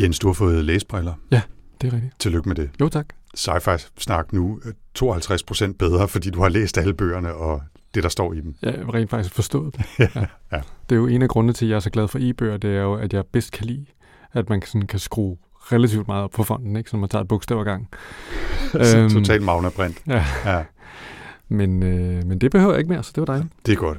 Jens, du har fået læsbriller. Ja, det er rigtigt. Tillykke med det. Jo, tak. Sci-fi snak nu 52 øh, procent bedre, fordi du har læst alle bøgerne og det, der står i dem. Ja, jeg har rent faktisk forstået det. ja. ja. Det er jo en af grundene til, at jeg er så glad for e-bøger, det er jo, at jeg bedst kan lide, at man sådan kan skrue relativt meget op på fonden, ikke? så man tager et bogstav ad gang. øhm, Total magnaprint. Ja. ja. Men, øh, men det behøver jeg ikke mere, så det var dejligt. Det er godt.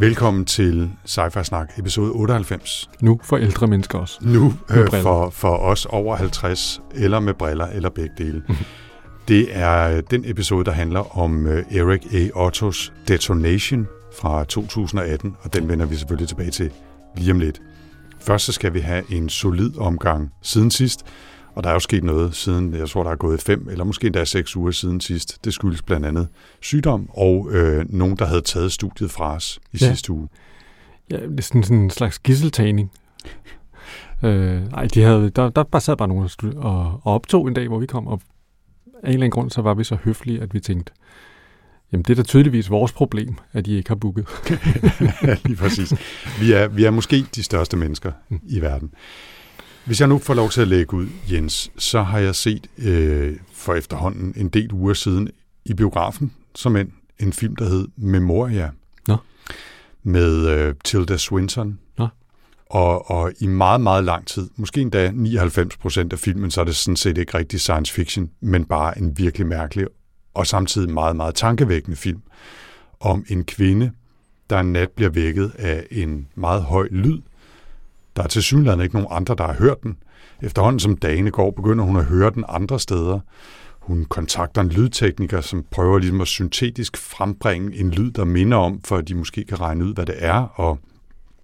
Velkommen til Sci-Fi Snak, episode 98. Nu for ældre mennesker også. Nu øh, for, for os over 50, eller med briller, eller begge dele. Det er den episode, der handler om uh, Eric A. Ottos Detonation fra 2018, og den vender vi selvfølgelig tilbage til lige om lidt. Først så skal vi have en solid omgang siden sidst, og der er jo sket noget siden, jeg tror, der er gået fem, eller måske endda seks uger siden sidst. Det skyldes blandt andet sygdom, og øh, nogen, der havde taget studiet fra os i ja. sidste uge. Ja, det er sådan, sådan en slags gisseltagning. øh, ej, de havde, der, der bare sad bare nogen og, og optog en dag, hvor vi kom, og af en eller anden grund, så var vi så høflige, at vi tænkte, Jamen, det er da tydeligvis vores problem, at de ikke har booket. ja, lige præcis. Vi er, vi er måske de største mennesker mm. i verden. Hvis jeg nu får lov til at lægge ud, Jens, så har jeg set øh, for efterhånden en del uger siden i biografen, som en, en film, der hed Memoria. Nå. Med øh, Tilda Swinton. Nå. Og, og i meget, meget lang tid, måske endda 99 procent af filmen, så er det sådan set ikke rigtig science fiction, men bare en virkelig mærkelig og samtidig meget, meget tankevækkende film om en kvinde, der en nat bliver vækket af en meget høj lyd, der er tilsyneladende ikke nogen andre, der har hørt den. Efterhånden som dagene går, begynder hun at høre den andre steder. Hun kontakter en lydtekniker, som prøver ligesom at syntetisk frembringe en lyd, der minder om, for at de måske kan regne ud, hvad det er. Og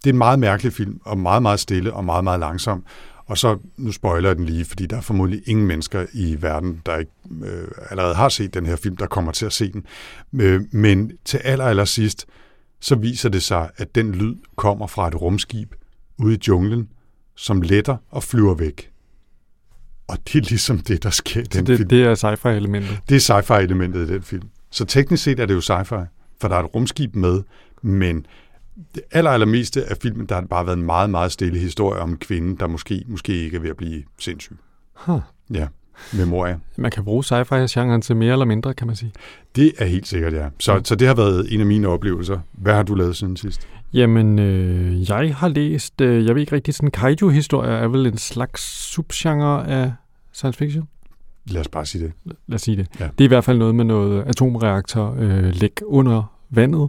det er en meget mærkelig film, og meget, meget stille og meget, meget langsom. Og så, nu spoiler jeg den lige, fordi der er formodentlig ingen mennesker i verden, der ikke øh, allerede har set den her film, der kommer til at se den. Øh, men til aller, aller sidst, så viser det sig, at den lyd kommer fra et rumskib, ude i junglen, som letter og flyver væk. Og det er ligesom det, der sker i den det, film. Det er sci-fi-elementet? Det er sci-fi-elementet i den film. Så teknisk set er det jo sci-fi, for der er et rumskib med, men det aller, allermeste af filmen, der har bare været en meget, meget stille historie om en kvinde, der måske, måske ikke er ved at blive sindssyg. Huh. Ja, memoria. Man kan bruge sci-fi-genren til mere eller mindre, kan man sige. Det er helt sikkert, ja. Så, mm. så det har været en af mine oplevelser. Hvad har du lavet siden sidst? Jamen, øh, jeg har læst, øh, jeg ved ikke rigtig, sådan kaiju-historie er vel en slags subgenre af science fiction? Lad os bare sige det. Lad os sige det. Ja. Det er i hvert fald noget med noget atomreaktor øh, læg under vandet,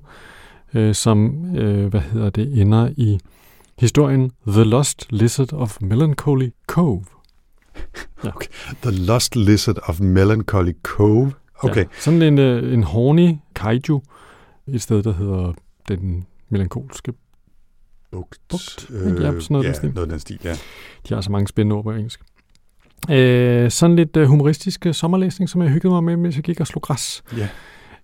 øh, som, øh, hvad hedder det, ender i historien The Lost Lizard of Melancholy Cove. Ja. Okay. The Lost Lizard of Melancholy Cove. Okay. Ja, sådan en, øh, en horny kaiju, et sted, der hedder den melankolske bugt. bugt. Øh, ja, sådan noget, ja, den stil. noget den stil, ja. De har så mange spændende ord på engelsk. Øh, sådan lidt uh, humoristisk uh, sommerlæsning, som jeg hyggede mig med, mens jeg gik og slog græs. Ja.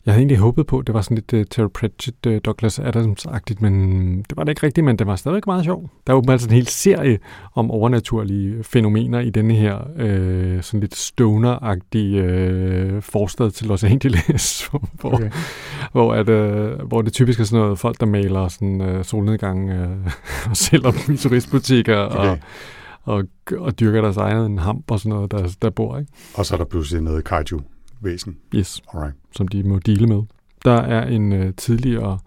Jeg havde egentlig håbet på, at det var sådan lidt uh, Terry Pratchett, uh, Douglas Adams-agtigt, men det var det ikke rigtigt, men det var stadig meget sjov. Der er jo altså en hel serie om overnaturlige fænomener i denne her uh, sådan lidt stoner-agtige uh, forstad til Los Angeles, hvor, okay. hvor, at, uh, hvor det typisk er sådan noget folk, der maler sådan uh, solnedgang uh, og sælger dem i turistbutikker okay. og og, og dyrker deres egen hamp og sådan noget, der, der bor. Ikke? Og så er der pludselig noget kaiju væsen. Yes, Alright. som de må dele med. Der er en øh, tidligere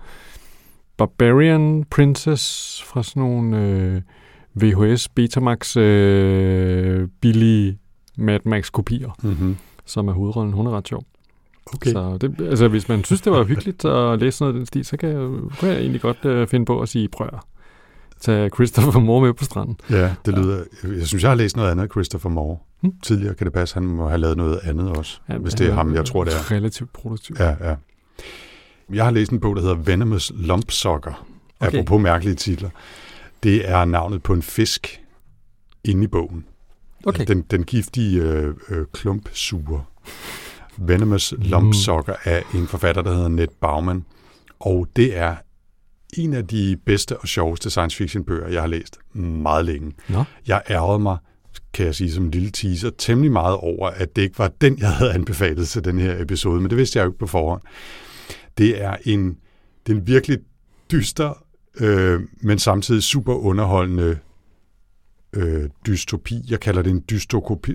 Barbarian Princess fra sådan nogle øh, VHS Betamax øh, billige Mad Max kopier, mm-hmm. som er hovedrollen. Hun er ret sjov. Okay. Så det, altså, hvis man synes, det var hyggeligt at læse noget af den stil, så kan jeg, kan jeg egentlig godt øh, finde på at sige, prøv tage Christopher Moore med på stranden. Ja, det lyder... Ja. Jeg synes, jeg har læst noget andet af Christopher Moore. Hmm? Tidligere kan det passe, han må have lavet noget andet også, ja, hvis det er ham, jeg tror, det er. Relativt produktivt. Ja, ja. Jeg har læst en bog, der hedder Venomous Lumpsucker, okay. apropos mærkelige titler. Det er navnet på en fisk inde i bogen. Okay. Den, den giftige øh, øh, klumpsuger. Venomous Lumpsucker af en forfatter, der hedder Ned Bauman. Og det er en af de bedste og sjoveste science fiction bøger, jeg har læst meget længe. Nå. Jeg ærgede mig, kan jeg sige som en lille teaser, temmelig meget over, at det ikke var den, jeg havde anbefalet til den her episode, men det vidste jeg jo ikke på forhånd. Det er en, det er en virkelig dyster, øh, men samtidig super underholdende øh, dystopi. Jeg kalder det en dystokopi,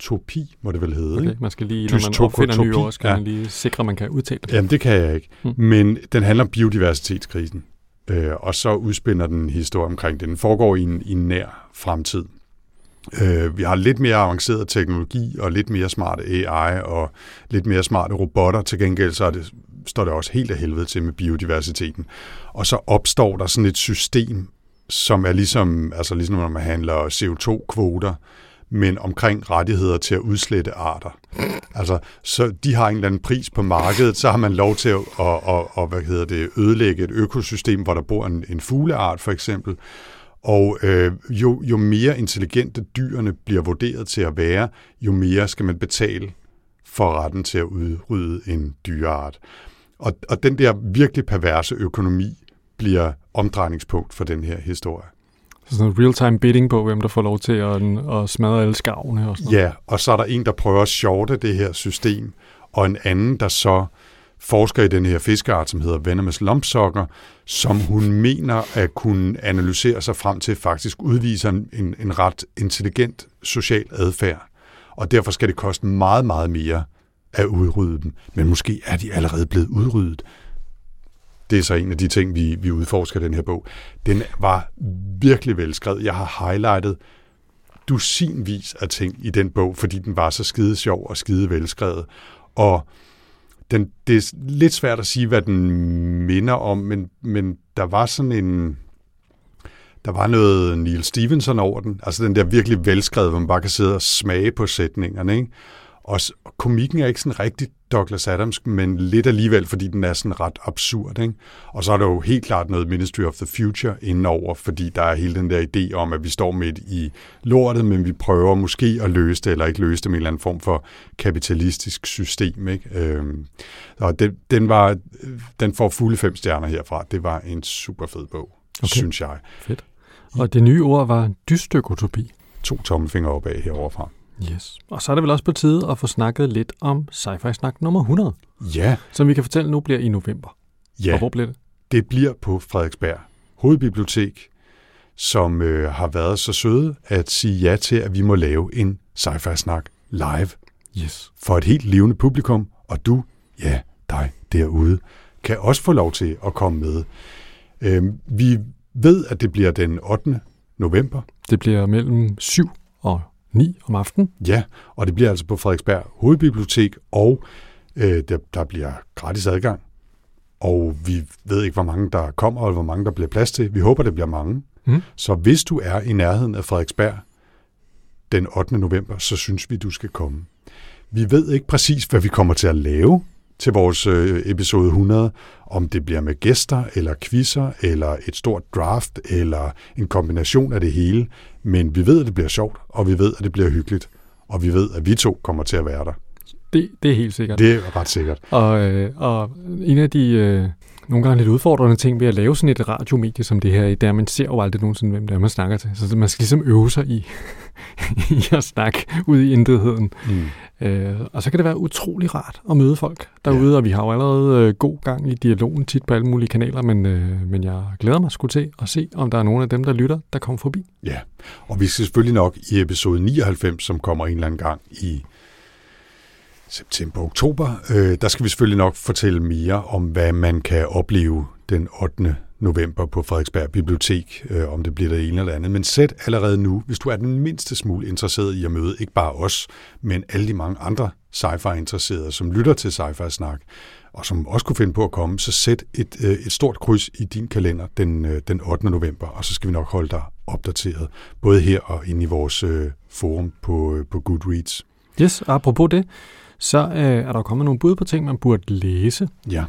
dystokotopi, må det vel hedde. Okay, Ikke? man skal lige, når man opfinder nye ord, skal ja. man lige sikre, at man kan udtale det. Jamen, det kan jeg ikke. Hmm. Men den handler om biodiversitetskrisen. Øh, og så udspænder den en historie omkring det. Den foregår i en, i en nær fremtid. Øh, vi har lidt mere avanceret teknologi og lidt mere smarte AI og lidt mere smarte robotter. Til gengæld så er det, står det også helt af helvede til med biodiversiteten. Og så opstår der sådan et system, som er ligesom, altså ligesom når man handler CO2-kvoter, men omkring rettigheder til at udslette arter. Altså, så de har en eller anden pris på markedet, så har man lov til at, at, at, at hvad hedder det, ødelægge et økosystem, hvor der bor en, en fugleart for eksempel. Og øh, jo, jo mere intelligente dyrene bliver vurderet til at være, jo mere skal man betale for retten til at udrydde en dyreart. Og, og den der virkelig perverse økonomi bliver omdrejningspunkt for den her historie. Så sådan noget real-time bidding på, hvem der får lov til at, at smadre alle skavene og sådan noget. Ja, og så er der en, der prøver at shorte det her system, og en anden, der så forsker i den her fiskeart, som hedder Venomous lumpsucker, som hun mener at kunne analysere sig frem til faktisk udviser en, en ret intelligent social adfærd. Og derfor skal det koste meget, meget mere at udrydde dem. Men måske er de allerede blevet udryddet. Det er så en af de ting, vi, vi udforsker i den her bog. Den var virkelig velskrevet. Jeg har highlightet dusinvis af ting i den bog, fordi den var så skide sjov og skide velskrevet. Og den, det er lidt svært at sige, hvad den minder om, men, men der var sådan en... Der var noget Neil Stevenson over den. Altså den der virkelig velskrevet, hvor man bare kan sidde og smage på sætningerne. Ikke? Og komikken er ikke sådan rigtig Douglas Adams, men lidt alligevel, fordi den er sådan ret absurd. Ikke? Og så er der jo helt klart noget Ministry of the Future indenover, fordi der er hele den der idé om, at vi står midt i lortet, men vi prøver måske at løse det, eller ikke løse det med en eller anden form for kapitalistisk system. Ikke? Øhm, og den, den, var, den får fulde fem stjerner herfra. Det var en super fed bog, okay. synes jeg. Fedt. Og det nye ord var dystøkotopi. To tommelfingre opad heroverfra. Yes. Og så er det vel også på tide at få snakket lidt om sci-fi snak nummer 100, Ja, som vi kan fortælle nu bliver i november. ja. Og hvor bliver det? Det bliver på Frederiksberg Hovedbibliotek, som øh, har været så søde at sige ja til, at vi må lave en sci-fi snak live Yes. for et helt levende publikum, og du, ja, dig derude, kan også få lov til at komme med. Øh, vi ved, at det bliver den 8. november, Det bliver mellem 7 og 9 om aftenen. ja, og det bliver altså på Frederiksberg Hovedbibliotek, og øh, der, der bliver gratis adgang. Og vi ved ikke, hvor mange der kommer, og hvor mange der bliver plads til. Vi håber, det bliver mange. Mm. Så hvis du er i nærheden af Frederiksberg den 8. november, så synes vi, du skal komme. Vi ved ikke præcis, hvad vi kommer til at lave til vores øh, episode 100, om det bliver med gæster, eller quizzer, eller et stort draft, eller en kombination af det hele. Men vi ved, at det bliver sjovt, og vi ved, at det bliver hyggeligt, og vi ved, at vi to kommer til at være der. Det, det er helt sikkert. Det er ret sikkert. Og, øh, og en af de øh, nogle gange lidt udfordrende ting ved at lave sådan et radiomedie som det her, er, at man ser jo aldrig nogensinde, hvem det er, man snakker til. Så man skal ligesom øve sig i, i at snakke ud i intetheden. Mm. Øh, og så kan det være utrolig rart at møde folk derude, ja. og vi har jo allerede øh, god gang i dialogen tit på alle mulige kanaler, men, øh, men jeg glæder mig sgu til at se, om der er nogen af dem, der lytter, der kommer forbi. Ja, og vi skal selvfølgelig nok i episode 99, som kommer en eller anden gang i september-oktober, øh, der skal vi selvfølgelig nok fortælle mere om, hvad man kan opleve den 8. november på Frederiksberg Bibliotek, øh, om det bliver det ene eller andet. Men sæt allerede nu, hvis du er den mindste smule interesseret i at møde ikke bare os, men alle de mange andre sci-fi-interesserede, som lytter til sci-fi-snak, og som også kunne finde på at komme, så sæt et, øh, et stort kryds i din kalender den, øh, den 8. november, og så skal vi nok holde dig opdateret, både her og inde i vores øh, forum på, øh, på Goodreads. Yes, apropos det, så øh, er der kommet nogle bud på ting, man burde læse. Ja,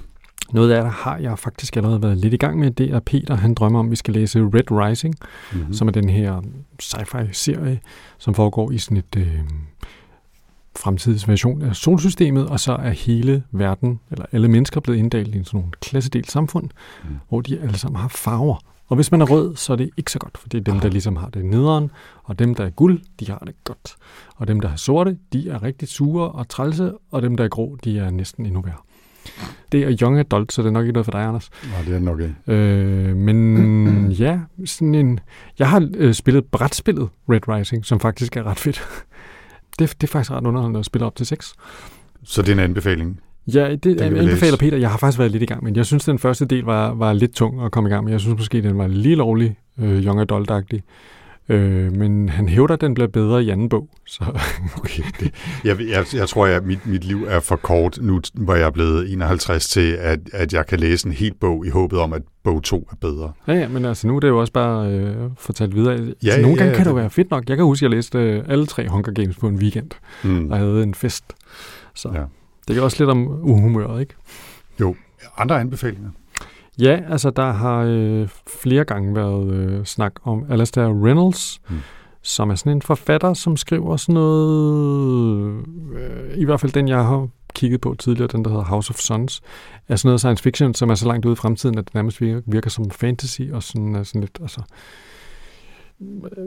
Noget af det har jeg faktisk allerede været lidt i gang med. Det er Peter, han drømmer om, at vi skal læse Red Rising, mm-hmm. som er den her sci-fi-serie, som foregår i sådan et øh, fremtidsversion af solsystemet, og så er hele verden, eller alle mennesker, blevet inddelt i sådan nogle klassedelt samfund, mm. hvor de alle sammen har farver. Og hvis man er rød, så er det ikke så godt, for det er dem, der ligesom har det nederen, og dem, der er guld, de har det godt. Og dem, der er sorte, de er rigtig sure og trælse, og dem, der er grå, de er næsten endnu værre. Det er young adult, så det er nok ikke noget for dig, Anders. Nej, det er nok ikke. Øh, men ja, sådan en... Jeg har øh, spillet brætspillet Red Rising, som faktisk er ret fedt. det, det er faktisk ret underholdende at spille op til 6. Så det er en anbefaling? Ja, det jeg anbefaler Peter. Jeg har faktisk været lidt i gang, men jeg synes, den første del var, var lidt tung at komme i gang med. Jeg synes måske, den var lige lovlig øh, young adult-agtig. Øh, men han hævder, at den bliver bedre i anden bog. Så. okay, det, jeg, jeg, jeg tror, at mit, mit liv er for kort nu, hvor jeg er blevet 51 til, at, at jeg kan læse en hel bog i håbet om, at bog 2 er bedre. Ja, ja, men altså nu er det jo også bare øh, fortalt videre. Ja, altså, nogle ja, gange ja, kan det jo være fedt nok. Jeg kan huske, at jeg læste øh, alle tre Hunger Games på en weekend, mm. og havde en fest. Så ja. Det er også lidt om uhumøret, ikke? Jo. Andre anbefalinger? Ja, altså der har øh, flere gange været øh, snak om Alastair Reynolds, mm. som er sådan en forfatter, som skriver sådan noget, øh, i hvert fald den, jeg har kigget på tidligere, den der hedder House of Sons, er sådan noget science fiction, som er så langt ude i fremtiden, at det nærmest virker, virker som fantasy, og sådan, er sådan lidt, altså,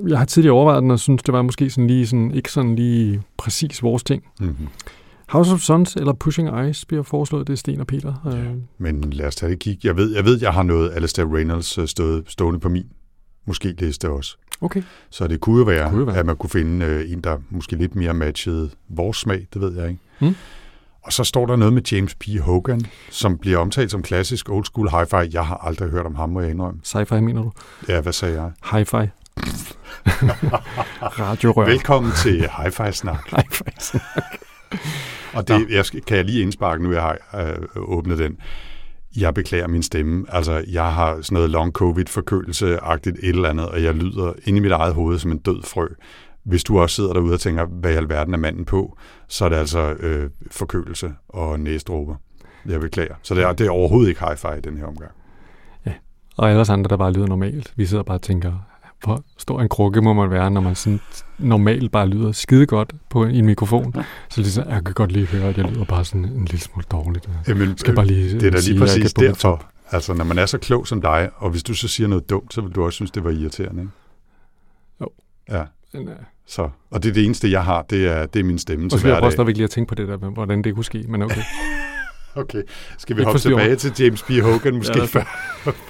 jeg har tidligere overvejet den, og synes, det var måske sådan lige sådan, ikke sådan lige præcis vores ting. Mm-hmm. House of Sons eller Pushing Ice bliver foreslået, det er Sten og Peter. Ja, øh. men lad os tage det kig. Jeg ved, jeg ved, jeg har noget Alastair Reynolds øh, stået, stående på min måske liste også. Okay. Så det kunne jo være, kunne være. at man kunne finde øh, en, der måske lidt mere matchede vores smag, det ved jeg ikke. Mm. Og så står der noget med James P. Hogan, som bliver omtalt som klassisk old school hi-fi. Jeg har aldrig hørt om ham, må jeg indrømme. Sci-fi, mener du? Ja, hvad sagde jeg? Hi-fi. Radiorør. Velkommen til Hi-Fi Snak. Hi-Fi Snak. Og det jeg kan jeg lige indsparke, nu jeg har øh, åbnet den. Jeg beklager min stemme. Altså, jeg har sådan noget long covid-forkølelse-agtigt et eller andet, og jeg lyder inde i mit eget hoved som en død frø. Hvis du også sidder derude og tænker, hvad i alverden er manden på, så er det altså øh, forkølelse og næsdråber. Jeg beklager. Så det er, det er overhovedet ikke hi-fi i den her omgang. Ja, og alle andre, der bare lyder normalt. Vi sidder bare og tænker, hvor stor en krukke må man være, når man sådan normalt bare lyder skide godt på en mikrofon. Så ligesom, jeg kan godt lige høre, at jeg lyder bare sådan en lille smule dårligt. Jamen, skal bare lige det er da lige præcis derfor. Altså, når man er så klog som dig, og hvis du så siger noget dumt, så vil du også synes, det var irriterende, ikke? Jo. Ja. Men, uh... Så, og det er det eneste, jeg har, det er, det er min stemme til hverdag. Og så vil jeg også lige at tænke på det der, hvordan det kunne ske, men okay. Okay, skal vi hoppe tilbage til James B. Hogan måske, ja, før,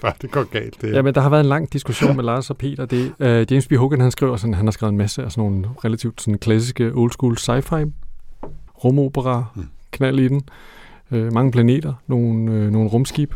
før det går galt? Det. Ja, men der har været en lang diskussion med Lars og Peter. Det, uh, James B. Hogan, han skriver sådan, han har skrevet en masse af sådan nogle relativt sådan klassiske old school sci-fi, rumopera, hmm. knald i den, uh, mange planeter, nogle, uh, nogle rumskib.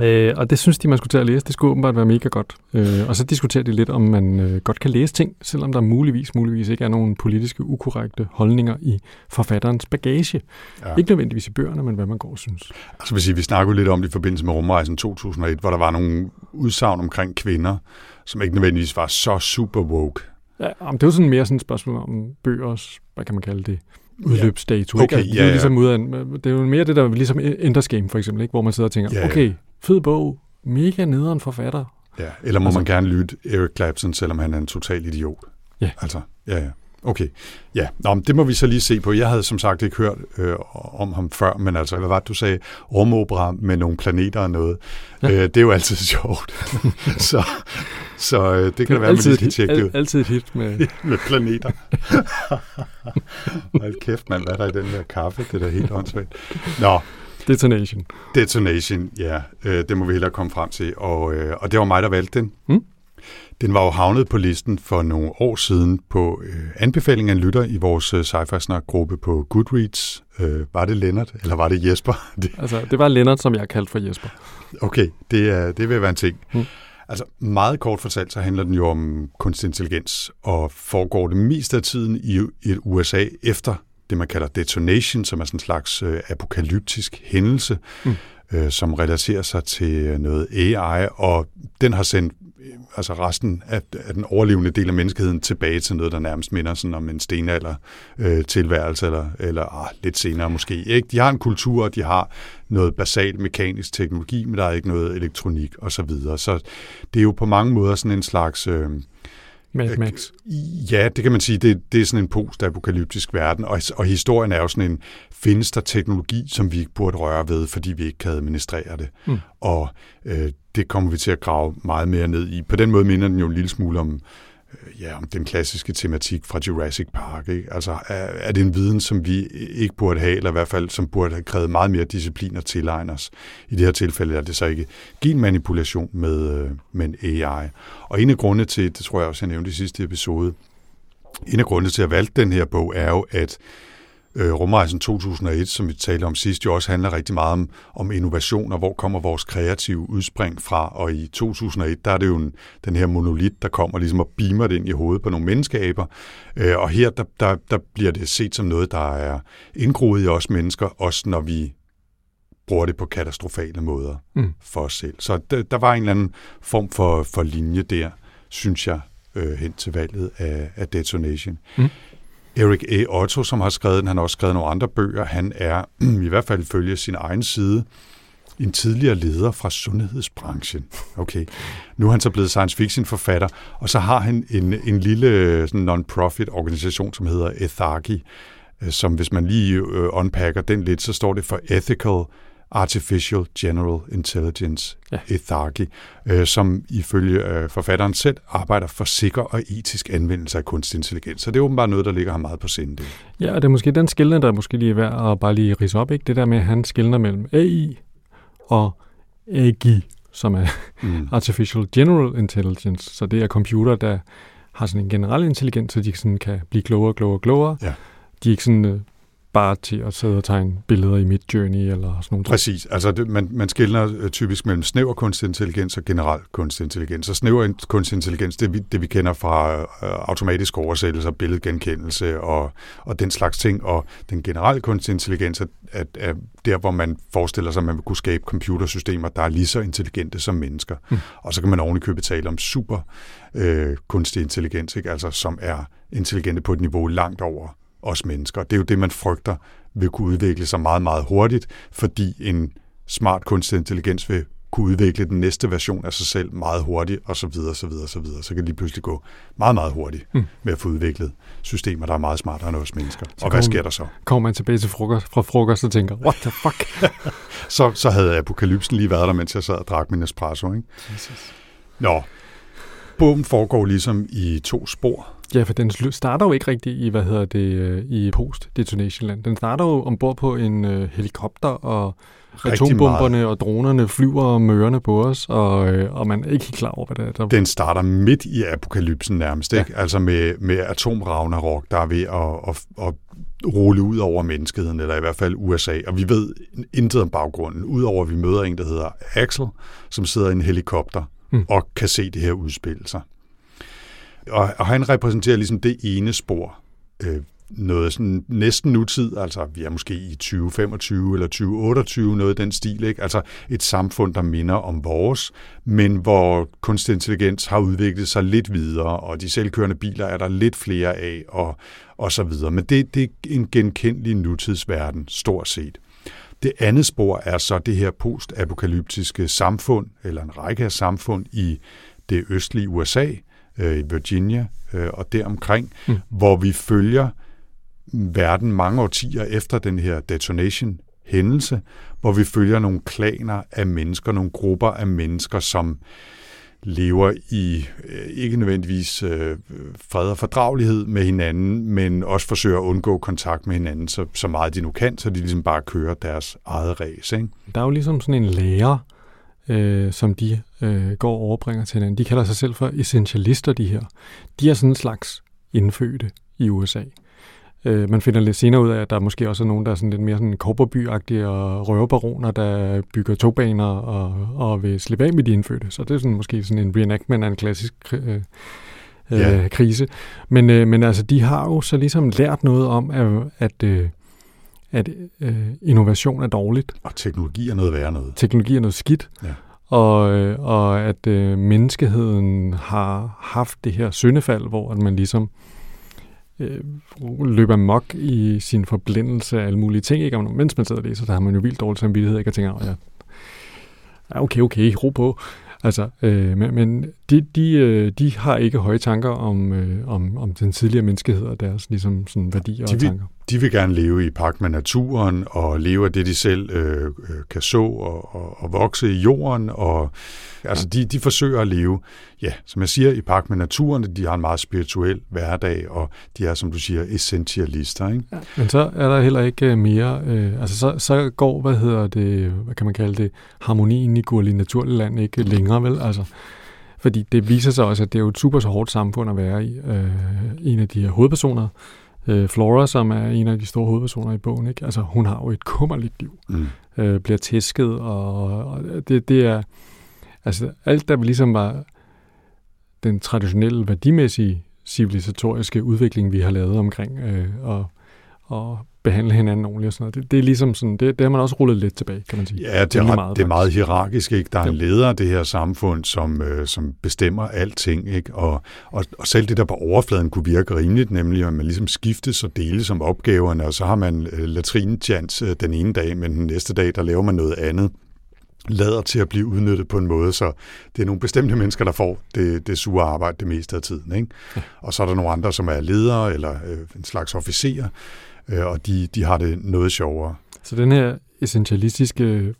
Øh, og det synes de, man skulle til at læse. Det skulle åbenbart være mega godt. Øh, og så diskuterer de lidt, om man øh, godt kan læse ting, selvom der muligvis, muligvis ikke er nogen politiske ukorrekte holdninger i forfatterens bagage. Ja. Ikke nødvendigvis i bøgerne, men hvad man går og synes. Altså vil sige, vi snakkede lidt om det i forbindelse med rumrejsen 2001, hvor der var nogle udsagn omkring kvinder, som ikke nødvendigvis var så super woke. Ja, men det jo sådan mere sådan et spørgsmål om bøgers, hvad kan man kalde det, udløbsdato. Ja. Okay, ikke? Altså, det, er jo ligesom ud af, det er jo mere det der, ligesom Enders Game for eksempel, ikke? hvor man sidder og tænker, ja, ja. okay, fed bog, mega nederen forfatter. Ja, eller må altså, man gerne lytte Eric Clapton, selvom han er en total idiot. Ja. Altså, ja, ja. Okay, ja. Nå, men det må vi så lige se på. Jeg havde som sagt ikke hørt øh, om ham før, men altså, hvad var det, du sagde? Rumopera med nogle planeter og noget. Ja. Øh, det er jo altid sjovt. så så øh, det kan det være, altid, man lige skal tjekke det ud. Altid et hit med... med planeter. Hold kæft, mand, hvad er der i den der kaffe? Det er da helt åndssvagt. Nå, Detonation. Detonation, ja. Øh, det må vi hellere komme frem til. Og, øh, og det var mig, der valgte den. Mm. Den var jo havnet på listen for nogle år siden på øh, anbefaling af en lytter i vores øh, sci gruppe på Goodreads. Øh, var det Lennart, eller var det Jesper? det... Altså, det var Lennart, som jeg kaldte for Jesper. Okay, det, er, det vil være en ting. Mm. Altså, meget kort fortalt, så handler den jo om kunstig intelligens, og foregår det meste af tiden i et USA efter det, man kalder detonation, som er sådan en slags øh, apokalyptisk hændelse. Mm. øh, som relaterer sig til noget AI, og den har sendt altså resten af, af den overlevende del af menneskeheden tilbage til noget, der nærmest minder sådan om en stenalder øh, tilværelse, eller, eller ah, lidt senere måske. Ikke? De har en kultur, og de har noget basalt mekanisk teknologi, men der er ikke noget elektronik osv. Så, videre. så det er jo på mange måder sådan en slags... Øh, Mad Max. Ja, det kan man sige. Det, det er sådan en post-apokalyptisk verden, og, og historien er jo sådan en, findes der teknologi, som vi ikke burde røre ved, fordi vi ikke kan administrere det? Mm. Og øh, det kommer vi til at grave meget mere ned i. På den måde minder den jo en lille smule om, øh, ja, om den klassiske tematik fra Jurassic Park. Ikke? Altså, er, er det en viden, som vi ikke burde have, eller i hvert fald, som burde have krævet meget mere disciplin at tilegne os? I det her tilfælde er det så ikke genmanipulation med, øh, med en AI. Og en af grundene til, det tror jeg også, jeg nævnte i sidste episode, en af grundene til at valgte den her bog er jo, at øh, Rumrejsen 2001, som vi talte om sidst, jo også handler rigtig meget om, om innovation, og hvor kommer vores kreative udspring fra. Og i 2001, der er det jo en, den her monolit, der kommer ligesom og beamer det ind i hovedet på nogle menneskeaber. Øh, og her, der, der, der bliver det set som noget, der er indgroet i os mennesker, også når vi bruger det på katastrofale måder mm. for os selv. Så der, der var en eller anden form for, for linje der, synes jeg, øh, hen til valget af, af Detonation. Mm. Erik A. E. Otto, som har skrevet den, han har også skrevet nogle andre bøger. Han er, i hvert fald følge sin egen side, en tidligere leder fra sundhedsbranchen. Okay. Nu er han så blevet science fiction forfatter, og så har han en, en lille øh, sådan non-profit organisation, som hedder Ethaki, øh, som hvis man lige øh, unpacker den lidt, så står det for Ethical Artificial General Intelligence, ja. ETHARGI, øh, som ifølge øh, forfatteren selv arbejder for sikker og etisk anvendelse af kunstig intelligens. Så det er åbenbart noget, der ligger ham meget på sinde. Ja, og det er måske den skillende, der er måske lige er værd at bare lige rise op. Ikke? Det der med, at han skiller mellem AI og AGI, som er mm. Artificial General Intelligence. Så det er computer, der har sådan en generel intelligens, så de sådan kan blive klogere, klogere, klogere. Ja. De er ikke sådan øh, bare til at sidde og tegne billeder i Midjourney eller sådan noget. Præcis. Altså det, man, man skiller øh, typisk mellem snæver kunstig intelligens og generel kunstig intelligens. Og snæver kunstig intelligens, det vi, det vi kender fra uh, automatisk oversættelse, billedgenkendelse og, og den slags ting. Og den generelle kunstig intelligens er, er, er der, hvor man forestiller sig, at man vil kunne skabe computersystemer, der er lige så intelligente som mennesker. Mm. Og så kan man oven købe tale om super uh, kunstig intelligens, ikke? Altså, som er intelligente på et niveau langt over os mennesker. Det er jo det, man frygter vil kunne udvikle sig meget, meget hurtigt, fordi en smart kunstig intelligens vil kunne udvikle den næste version af sig selv meget hurtigt, og så videre, så videre, så videre. Så kan det lige pludselig gå meget, meget hurtigt mm. med at få udviklet systemer, der er meget smartere end os mennesker. Så og hvad sker der så? Kommer man tilbage til frokost, fra frokost og tænker, what the fuck? så, så havde apokalypsen lige været der, mens jeg sad og drak min espresso. Ikke? Jesus. Nå, bogen foregår ligesom i to spor. Ja, for den starter jo ikke rigtigt i, hvad hedder det, øh, i post-detonation-land. Den starter jo ombord på en uh, helikopter, og atombomberne og dronerne flyver og mørerne på os, og, øh, og man er ikke helt klar over, hvad det er. Der... Den starter midt i apokalypsen nærmest, ikke? Ja. Altså med, med atomravnerok, der er ved at, at, at rulle ud over menneskeheden, eller i hvert fald USA. Og vi ved intet om baggrunden, udover at vi møder en, der hedder Axel, som sidder i en helikopter mm. og kan se det her udspille sig. Og, og han repræsenterer ligesom det ene spor. Øh, noget sådan næsten nutid, altså vi er måske i 2025 eller 2028, noget i den stil, ikke? altså et samfund, der minder om vores, men hvor kunstig intelligens har udviklet sig lidt videre, og de selvkørende biler er der lidt flere af, og, og så videre. Men det, det er en genkendelig nutidsverden, stort set. Det andet spor er så det her postapokalyptiske samfund, eller en række af samfund i det østlige USA, øh, i Virginia øh, og deromkring, mm. hvor vi følger verden mange årtier efter den her detonation hændelse, hvor vi følger nogle klaner af mennesker, nogle grupper af mennesker, som lever i øh, ikke nødvendigvis øh, fred og fordragelighed med hinanden, men også forsøger at undgå kontakt med hinanden så, så meget de nu kan, så de ligesom bare kører deres eget race. Ikke? Der er jo ligesom sådan en lærer, øh, som de øh, går og overbringer til hinanden. De kalder sig selv for essentialister, de her. De er sådan en slags indfødte i USA. Øh, man finder lidt senere ud af, at der måske også er nogen, der er sådan lidt mere sådan korporby og røverbaroner, der bygger togbaner og, og vil slippe af med de indfødte. Så det er sådan måske sådan en reenactment af en klassisk øh, øh, krise. Men, øh, men altså, de har jo så ligesom lært noget om, at, at, øh, at øh, innovation er dårligt, Og teknologi er noget værre noget. teknologi er noget skidt, Ja. og, øh, og at øh, menneskeheden har haft det her syndefald, hvor at man ligesom øh, løber mok i sin forblindelse af alle mulige ting. Ikke? Og mens man sidder og læser, så har man jo vildt dårlig samvittighed, ikke? og tænker, "Åh, ja, okay, okay, ro på. Altså, øh, men, men de, de, øh, de har ikke høje tanker om, øh, om, om den tidligere menneskehed og deres ligesom, sådan, værdier De og vil- tanker. De vil gerne leve i pagt med naturen og leve af det, de selv øh, øh, kan så og, og, og vokse i jorden. Og, altså, de, de forsøger at leve, ja, som jeg siger, i pagt med naturen. De har en meget spirituel hverdag, og de er, som du siger, essentialister. Ikke? Ja. Men så er der heller ikke øh, mere, øh, altså så, så går, hvad hedder det, hvad kan man kalde det, harmonien i Gurli Naturland ikke længere, vel? Altså, fordi det viser sig også, at det er jo et super så hårdt samfund at være i. Øh, en af de her hovedpersoner, øh, Flora, som er en af de store hovedpersoner i bogen, ikke? Altså, hun har jo et kummerligt liv. Mm. øh, bliver tæsket, og, og det, det er, altså alt der ligesom var den traditionelle værdimæssige civilisatoriske udvikling, vi har lavet omkring øh, og, og behandle hinanden ordentligt og sådan noget. Det, det er ligesom sådan, det, det har man også rullet lidt tilbage, kan man sige. Ja, det er, ret, meget, det er meget hierarkisk. Ikke? Der er en leder af det her samfund, som, øh, som bestemmer alting. Ikke? Og, og, og selv det, der på overfladen kunne virke rimeligt, nemlig at man ligesom skiftes og deles om opgaverne, og så har man øh, latrinetjans øh, den ene dag, men den næste dag, der laver man noget andet lader til at blive udnyttet på en måde, så det er nogle bestemte mennesker, der får det, det sure arbejde det meste af tiden. Ikke? Ja. Og så er der nogle andre, som er ledere eller øh, en slags officerer, øh, og de, de har det noget sjovere. Så den her essentialistiske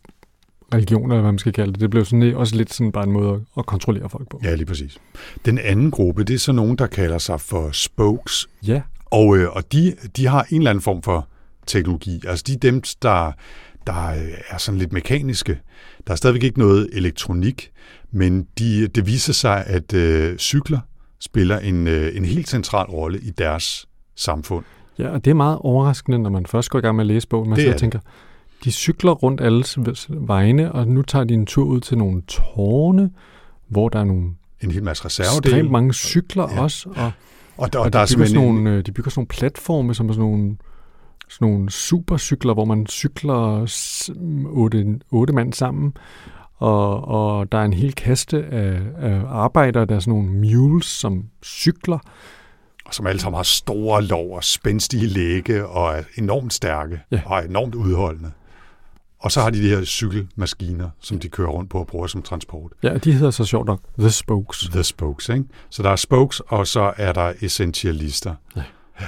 religion, eller hvad man skal kalde det, det blev sådan også lidt sådan bare en måde at, kontrollere folk på. Ja, lige præcis. Den anden gruppe, det er så nogen, der kalder sig for spokes, Ja, og, øh, og de, de har en eller anden form for teknologi. Altså de er dem, der, der øh, er sådan lidt mekaniske. Der er stadigvæk ikke noget elektronik, men de, det viser sig, at øh, cykler spiller en, øh, en helt central rolle i deres samfund. Ja, og det er meget overraskende, når man først går i gang med at læse bogen. Man Det er og tænker, de cykler rundt alles vegne, og nu tager de en tur ud til nogle tårne, hvor der er nogle En hel masse ekstremt reservedele. mange cykler Ja. også, og, Og der, og, og der er bygger sådan simpelthen en- nogle, øh, de bygger sådan nogle platforme, som er sådan nogle, sådan nogle supercykler, hvor man cykler otte, otte mand sammen, og, og der er en hel kaste af, af arbejdere, der er sådan nogle mules, som cykler, som alle sammen har store lov og spændstige lægge og er enormt stærke Ja. og er enormt udholdende. Og så har de de her cykelmaskiner, som de kører rundt på og bruger som transport. Ja, de hedder så sjovt nok The Spokes. The spokes, ikke? Så der er spokes, og så er der essentialister. Ja. Ja.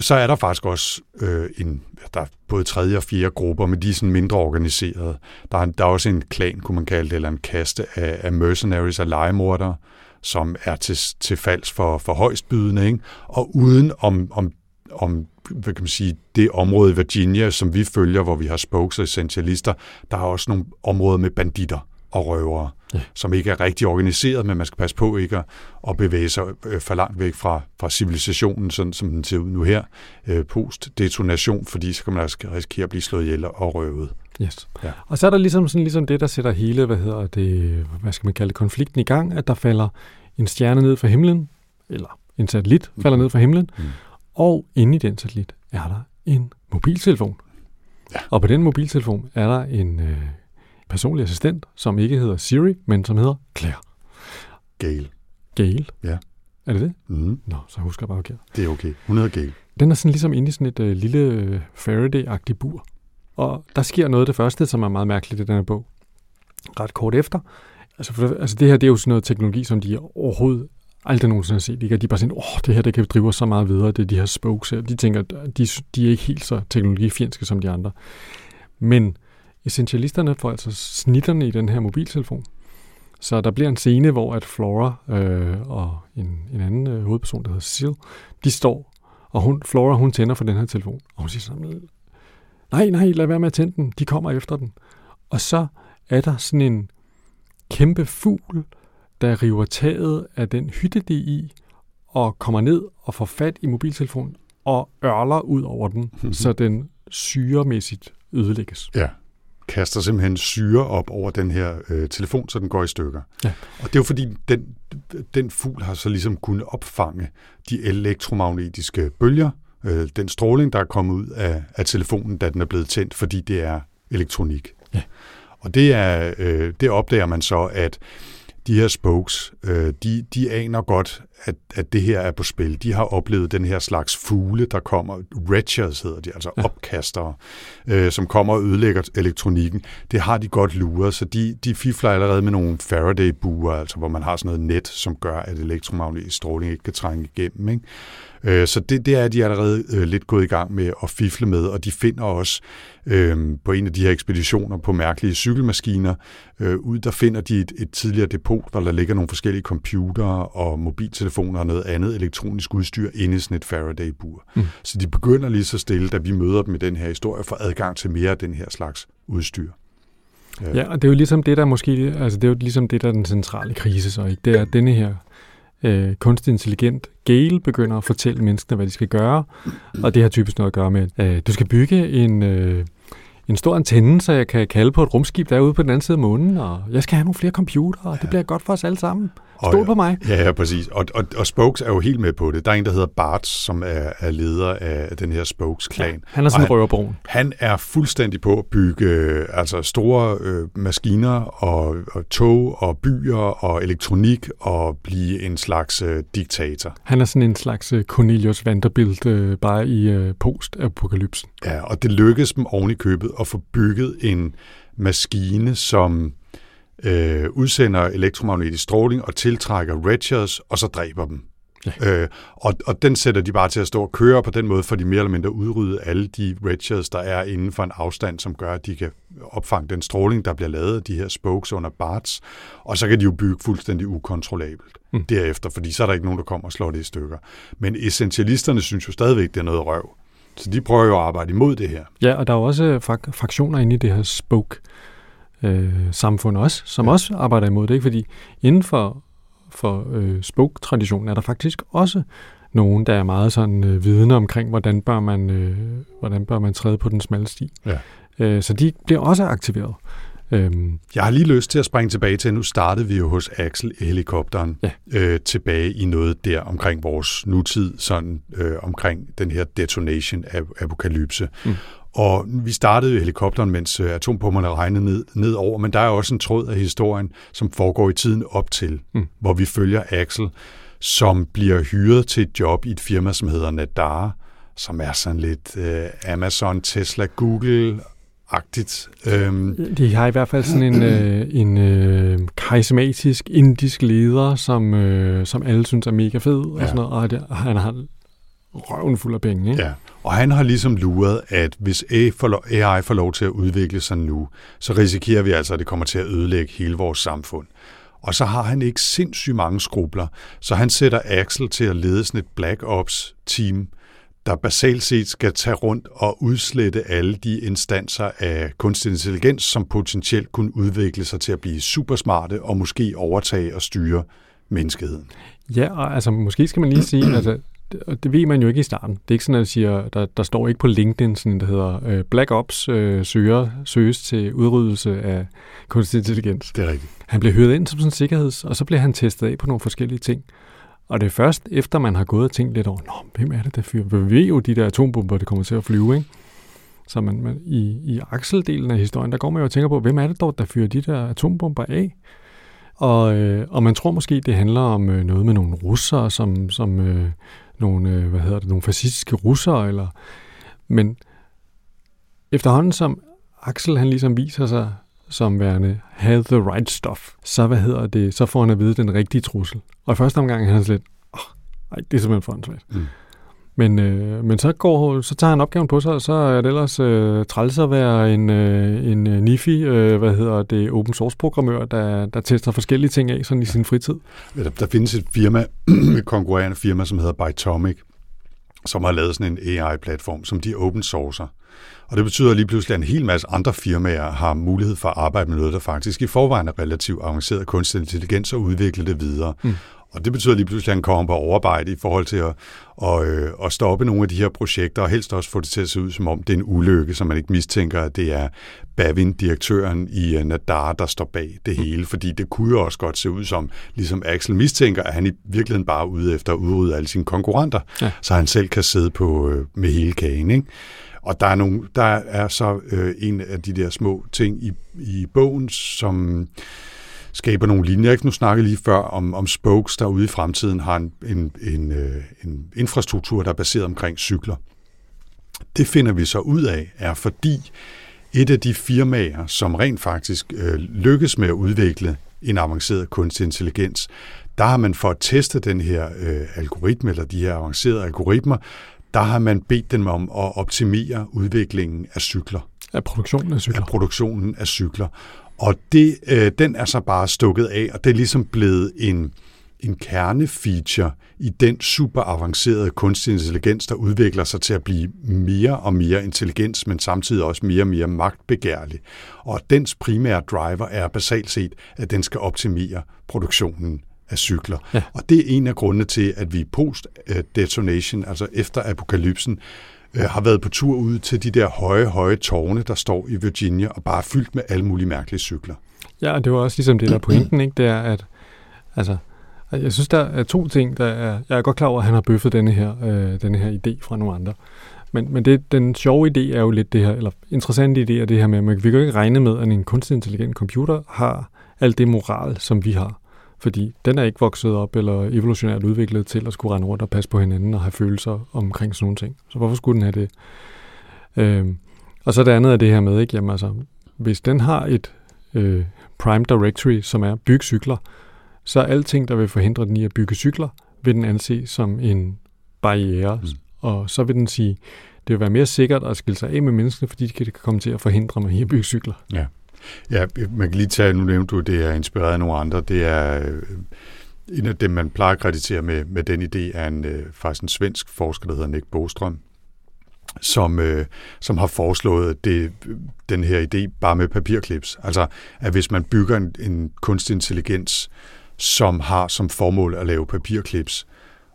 Så er der faktisk også øh, en, der er både tredje og fjerde grupper, men de er sådan mindre organiserede. Der er, der er også en klan, kunne man kalde det, eller en kaste af, af mercenaries og legemordere, som er til, til falds for, for højstbydende, ikke? Og uden om, om, om hvad kan man sige, det område i Virginia, som vi følger, hvor vi har spokes og essentialister, der er også nogle områder med banditter og røvere, Ja. som ikke er rigtig organiseret, men man skal passe på ikke at, at bevæge sig øh, for langt væk fra, fra civilisationen, sådan som den ser ud nu her, øh, post-detonation, fordi så kan man altså risikere at blive slået ihjel og røvet. Yes. Ja. Og så er der ligesom, sådan, ligesom det, der sætter hele, hvad hedder det, hvad skal man kalde det, konflikten i gang, at der falder en stjerne ned fra himlen, eller en satellit falder ned fra himlen, Mm. og inde i den satellit er der en mobiltelefon. Ja. Og på den mobiltelefon er der en øh, personlig assistent, som ikke hedder Siri, men som hedder Claire. Gale. Gale. Ja. Er det det? Mm, Nå, så husker jeg bare forkert. det er okay. Hun hedder Gale. Den er sådan ligesom inde i sådan et øh, lille øh, Faraday-agtigt bur. Og der sker noget af det første, som er meget mærkeligt i den her bog. Ret kort efter. Altså, for, altså det her, det er jo sådan noget teknologi, som de overhovedet aldrig nogensinde har set. Ikke? Og de er bare sådan, åh, det her, det kan drive os så meget videre. Det er de her spokes her. De tænker, de, de er ikke helt så teknologifjendske som de andre. Men essentialisterne får altså snitterne i den her mobiltelefon. Så der bliver en scene, hvor at Flora øh, og en, en anden øh, hovedperson, der hedder Sil, de står og hun, Flora, hun tænder for den her telefon. Og hun siger sådan, nej, nej, lad være med at tænde den. De kommer efter den. Og så er der sådan en kæmpe fugl, der river taget af den hytte, de er i, og kommer ned og får fat i mobiltelefonen og ørler ud over den, Mhm. så den syremæssigt ødelægges. Ja. Kaster simpelthen syre op over den her øh, telefon, så den går i stykker. Ja. Og det er jo fordi, den, den fugl har så ligesom kunnet opfange de elektromagnetiske bølger, øh, den stråling, der er kommet ud af, af telefonen, da den er blevet tændt, fordi det er elektronik. Ja. Og det, er, øh, det opdager man så, at de her spokes, øh, de, de aner godt, at, at det her er på spil. De har oplevet den her slags fugle, der kommer, retchers hedder de, altså opkastere, øh, som kommer og ødelægger elektronikken. Det har de godt luret, så de, de fifler allerede med nogle Faraday-buer, altså hvor man har sådan noget net, som gør, at elektromagnetisk stråling ikke kan trænge igennem. Ikke? Øh, så det, det er de allerede øh, lidt gået i gang med at fifle med, og de finder også øh, på en af de her ekspeditioner på mærkelige cykelmaskiner, øh, ud der finder de et, et tidligere depot, hvor der ligger nogle forskellige computere og mobiltelefoner og noget andet elektronisk udstyr inde i sådan et Faraday-bur. Mm. Så de begynder lige så stille, da vi møder dem i den her historie, for adgang til mere af den her slags udstyr. Ja, og det er jo ligesom det, der måske, altså det er jo ligesom det, der er den centrale krise så, ikke? Det er denne her øh, kunstig intelligent Gale begynder at fortælle menneskene, hvad de skal gøre. Og det har typisk noget at gøre med, at øh, du skal bygge en, øh, en stor antenne, så jeg kan kalde på et rumskib derude på den anden side af månen, og jeg skal have nogle flere computere, og det bliver godt for os alle sammen. Stol på mig. Ja, ja, præcis. Og, og, og Spokes er jo helt med på det. Der er en, der hedder Bart, som er, er leder af den her Spokes-klan. Ja, han er sådan en røverbroen. Han er fuldstændig på at bygge øh, altså store øh, maskiner og, og tog og byer og elektronik og blive en slags øh, diktator. Han er sådan en slags øh, Cornelius Vanderbilt øh, bare i øh, post-apokalypsen. Ja, og det lykkedes dem oven i købet at få bygget en maskine, som øh, udsender elektromagnetisk stråling og tiltrækker redshirts, og så dræber dem. Ja. Øh, og, og den sætter de bare til at stå og køre, på den måde for de mere eller mindre udrydde alle de redshirts, der er inden for en afstand, som gør, at de kan opfange den stråling, der bliver lavet af de her spokes under BARTs, og så kan de jo bygge fuldstændig ukontrollabelt mm. derefter, fordi så er der ikke nogen, der kommer og slår det i stykker. Men essentialisterne synes jo stadigvæk, det er noget røv. Så de prøver jo at arbejde imod det her. Ja, og der er også fak- fraktioner inde i det her spoke øh, samfund også, som ja. også arbejder imod det. Ikke? Fordi inden for, for øh, spoke-traditionen er der faktisk også nogen, der er meget sådan øh, vidne omkring, hvordan bør man, øh, hvordan bør man træde på den smalle sti. Ja. Øh, så de bliver også aktiveret. Øhm. Jeg har lige lyst til at springe tilbage til, nu startede vi jo hos Axel i helikopteren, ja. øh, tilbage i noget der omkring vores nutid, sådan øh, omkring den her detonation af apokalypse. Mm. Og vi startede i helikopteren, mens øh, atompumperne regnede ned, ned over, men der er også en tråd af historien, som foregår i tiden op til, mm. hvor vi følger Axel, som bliver hyret til et job i et firma, som hedder Nadar, som er sådan lidt øh, Amazon, Tesla, Google agtigt. Øhm. De har i hvert fald sådan en, øh, en øh, karismatisk indisk leder, som, øh, som alle synes er mega fed, ja. og sådan noget, og det, han har røven fuld af penge. Ikke? Ja, og han har ligesom luret, at hvis AI får, lov, AI får lov til at udvikle sig nu, så risikerer vi altså, at det kommer til at ødelægge hele vores samfund. Og så har han ikke sindssygt mange skrubler, så han sætter Axel til at lede sådan et Black Ops-team, der basalt set skal tage rundt og udslette alle de instanser af kunstig intelligens, som potentielt kunne udvikle sig til at blive supersmarte og måske overtage og styre menneskeheden. Ja, og altså måske skal man lige sige, altså og det ved man jo ikke i starten. Det er ikke sådan, at jeg siger, der, der står ikke på LinkedIn, sådan der hedder øh, Black Ops øh, søger, søges til udryddelse af kunstig intelligens. Det er rigtigt. Han bliver hyret ind som sådan en sikkerheds, og så bliver han testet af på nogle forskellige ting. Og det er først efter, man har gået og tænkt lidt over, Nå, hvem er det, der fyrer? Vi ved jo, de der atombomber, det kommer til at flyve, ikke? Så man, man, i, i akseldelen af historien, der går man jo og tænker på, hvem er det dog, der fyrer de der atombomber af? Og, øh, og man tror måske, det handler om øh, noget med nogle russere, som, som øh, nogle, øh, hvad hedder det, nogle fascistiske russere, eller, men efterhånden som Axel han ligesom viser sig som værende have the right stuff, så hvad hedder det, så får han at vide den rigtige trussel. Og i første omgang er han lidt, åh, oh, det er simpelthen for ansvaret. Mm. Men, øh, men så, går, så tager han opgaven på sig, og så er det ellers øh, træls at være en, øh, en øh, NIFI, øh, hvad hedder det, open source programmør, der, der tester forskellige ting af sådan i sin fritid. Der, der findes et firma, et konkurrerende firma, som hedder Bytomic, som har lavet sådan en AI-platform, som de open sourcer. Og det betyder lige pludselig, at en hel masse andre firmaer har mulighed for at arbejde med noget, der faktisk i forvejen er relativt avanceret kunstig intelligens og udvikle det videre. Mm. Og det betyder lige pludselig, at han kommer på overarbejde i forhold til at, at, øh, at stoppe nogle af de her projekter, og helst også få det til at se ud, som om det er en ulykke, så man ikke mistænker, at det er Bavin, direktøren i øh, Nadar, der står bag det hele. Fordi det kunne jo også godt se ud som, ligesom Axel mistænker, at han i virkeligheden bare er ude efter at udrydde alle sine konkurrenter, ja. så han selv kan sidde på med hele kagen. Ikke? Og der er, nogle, der er så øh, en af de der små ting i, i bogen, som skaber nogle linjer. Ikke? Nu snakkede lige før om, om spokes, der ude i fremtiden har en, en, en, øh, en infrastruktur, der er baseret omkring cykler. Det finder vi så ud af, er fordi et af de firmaer, som rent faktisk øh, lykkes med at udvikle en avanceret kunstig intelligens, der har man for at teste den her øh, algoritme, eller de her avancerede algoritmer, der har man bedt dem om at optimere udviklingen af cykler. Af produktionen af cykler. Af produktionen af cykler. Og det, øh, den er så bare stukket af, og det er ligesom blevet en, en kernefeature i den super avancerede kunstig intelligens, der udvikler sig til at blive mere og mere intelligens, men samtidig også mere og mere magtbegærlig. Og dens primære driver er basalt set, at den skal optimere produktionen af cykler. Ja. Og det er en af grundene til, at vi post-detonation, altså efter apokalypsen, øh, har været på tur ud til de der høje, høje tårne, der står i Virginia, og bare er fyldt med alle mulige mærkelige cykler. Ja, og det var også ligesom det, der er pointen, ikke? det er, at altså, jeg synes, der er to ting, der er... Jeg er godt klar over, at han har bøffet denne her, øh, denne her idé fra nogle andre. Men, men det, den sjove idé er jo lidt det her, eller interessante idé er det her med, at vi kan ikke regne med, at en kunstig intelligent computer har alt det moral, som vi har. Fordi den er ikke vokset op eller evolutionært udviklet til at skulle rende rundt og passe på hinanden og have følelser omkring sådan nogle ting. Så hvorfor skulle den have det? Øhm, og så det andet er det her med, ikke? Jamen, altså, hvis den har et øh, prime directory, som er bygge cykler, så er alting, der vil forhindre den i at bygge cykler, vil den anse som en barriere. Mm. Og så vil den sige, det vil være mere sikkert at skille sig af med menneskene, fordi de kan komme til at forhindre mig i at bygge cykler. Ja. Ja, man kan lige tage, nu nævnte du, det er inspireret af nogle andre. Det er øh, en af dem, man plejer at kreditere med, med den idé, er en, øh, faktisk en svensk forsker, der hedder Nick Bostrøm, som, øh, som har foreslået det, den her idé bare med papirklips. Altså, at hvis man bygger en, en kunstig intelligens, som har som formål at lave papirklips,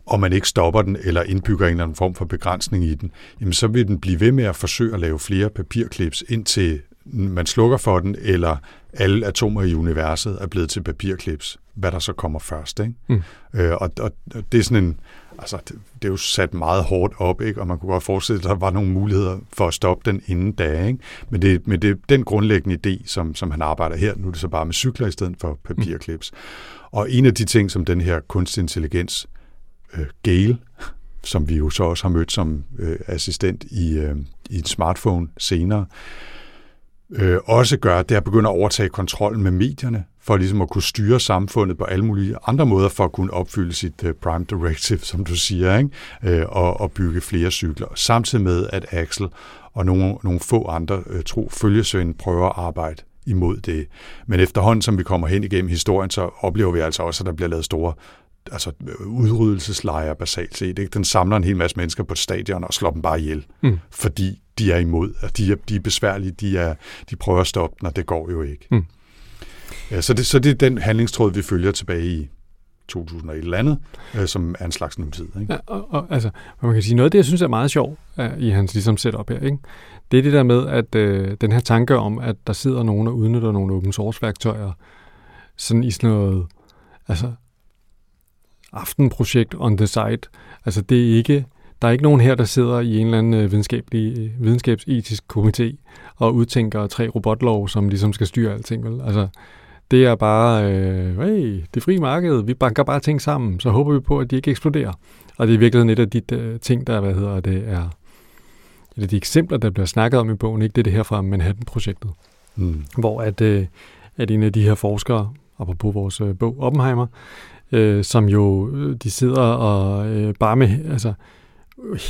og man ikke stopper den eller indbygger en eller anden form for begrænsning i den, jamen så vil den blive ved med at forsøge at lave flere papirklips, indtil man slukker for den, eller alle atomer i universet er blevet til papirklips, hvad der så kommer først. Ikke? Mm. Øh, og, og det er sådan en, altså det, det er jo sat meget hårdt op, ikke? og man kunne godt forestille at der var nogle muligheder for at stoppe den inden da. Ikke? Men, det, men det er den grundlæggende idé, som, som han arbejder her. Nu er det så bare med cykler i stedet for papirklips. Mm. Og en af de ting, som den her kunstig intelligens, øh, Gale, som vi jo så også har mødt som øh, assistent i, øh, i en smartphone senere, øh, også gør, det er at begynde at overtage kontrollen med medierne, for ligesom at kunne styre samfundet på alle mulige andre måder, for at kunne opfylde sit uh, prime directive, som du siger, ikke? Øh, og, og bygge flere cykler. Samtidig med, at Axel og nogle, nogle få andre øh, tro følgesøn prøver at arbejde imod det. Men efterhånden, som vi kommer hen igennem historien, så oplever vi altså også, at der bliver lavet store altså udryddelseslejre basalt set. Ikke? Den samler en hel masse mennesker på et stadion og slår dem bare ihjel, mm. fordi de er imod. At de, er, de er besværlige, de, er, de prøver at stoppe den, og det går jo ikke. Mm. Ja, så, det, så det er den handlingstråd, vi følger tilbage i 2001 eller andet, øh, som er en slags nutid. Ikke? Ja, og, og, altså, man kan sige, noget af det, jeg synes er meget sjovt i hans ligesom setup her, ikke? det er det der med, at øh, den her tanke om, at der sidder nogen og udnytter nogle open source værktøjer, sådan i sådan noget, altså aftenprojekt on the side. Altså det er ikke, der er ikke nogen her, der sidder i en eller anden øh, videnskabelig, øh, videnskabsetisk komité og udtænker tre robotlov, som ligesom skal styre alting. Vel? Altså, det er bare, øh, hey, det frie marked, vi banker bare ting sammen, så håber vi på, at de ikke eksploderer. Og det er i virkeligheden et af de uh, ting, der hvad hedder, det er et af de eksempler, der bliver snakket om i bogen, ikke det er det her fra Manhattan-projektet, mm. hvor at, uh, at en af de her forskere, apropos vores uh, bog Oppenheimer, øh, som jo, øh, de sidder og øh, bare med, altså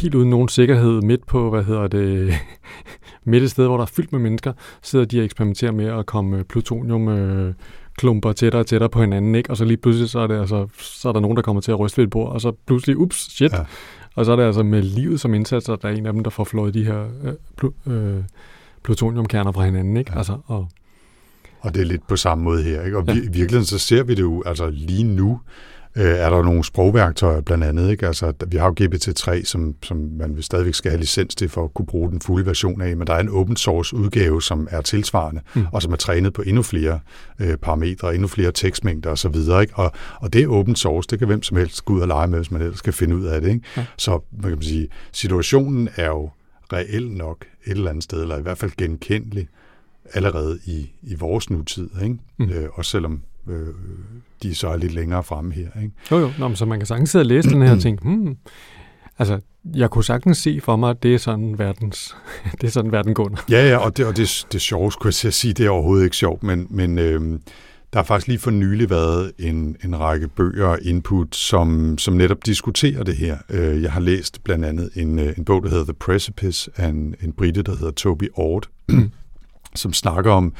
helt uden nogen sikkerhed midt på, hvad hedder det, midt et sted, hvor der er fyldt med mennesker, sidder de og eksperimenterer med at komme plutonium øh, klumper tættere og tættere på hinanden, ikke? og så lige pludselig så er, det, altså, så er der nogen, der kommer til at ryste ved et bord, og så pludselig, ups, shit, ja. og så er det altså med livet som indsats, at der er en af dem, der får flået de her øh, pl- øh, plutoniumkerner fra hinanden, ikke? Ja. Altså, og og det er lidt på samme måde her. Ikke? Og ja. i virkeligheden så ser vi det jo altså lige nu, øh, er der nogle sprogværktøjer blandt andet. Ikke? Altså, vi har jo GPT-3, som, som man stadigvæk skal have licens til for at kunne bruge den fulde version af, men der er en open source udgave, som er tilsvarende, mm. og som er trænet på endnu flere øh, parametre, endnu flere tekstmængder osv. Ikke? Og, og det er open source, det kan hvem som helst gå ud og lege med, hvis man ellers skal finde ud af det. Ikke? Ja. Så man kan sige, situationen er jo reelt nok et eller andet sted, eller i hvert fald genkendelig allerede i, i vores nutid. Ikke? Mm. Øh, også selvom øh, de så er lidt længere fremme her. Ikke? Jo, jo. Nå, så man kan sagtens sidde og læse den her og tænke, hmm, altså, jeg kunne sagtens se for mig, at det er sådan verdens, det er sådan verden går. Ja, ja, og det, og det, det sjovt, skulle jeg sige, det er overhovedet ikke sjovt, men, men øh, der har faktisk lige for nylig været en, en række bøger og input, som, som netop diskuterer det her. Øh, jeg har læst blandt andet en, øh, en bog, der hedder The Precipice, af en, en brite, der hedder Toby Ord, som snakker om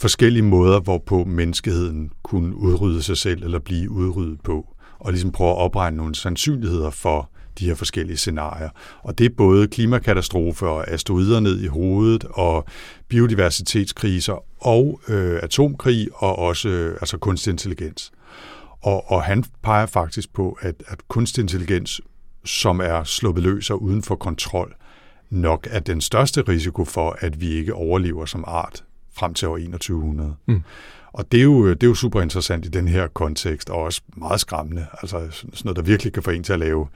forskellige måder, hvorpå menneskeheden kunne udrydde sig selv eller blive udryddet på, og ligesom prøve at opregne nogle sandsynligheder for de her forskellige scenarier. Og det er både klimakatastrofer og asteroider ned i hovedet, og biodiversitetskriser, og øh, atomkrig, og også øh, altså kunstig intelligens. Og, og han peger faktisk på, at, at kunstig intelligens, som er sluppet løs og uden for kontrol, nok er den største risiko for, at vi ikke overlever som art frem til år 2100. Mm. Og det er, jo, det er jo super interessant i den her kontekst, og også meget skræmmende. Altså sådan noget, der virkelig kan få en til at lave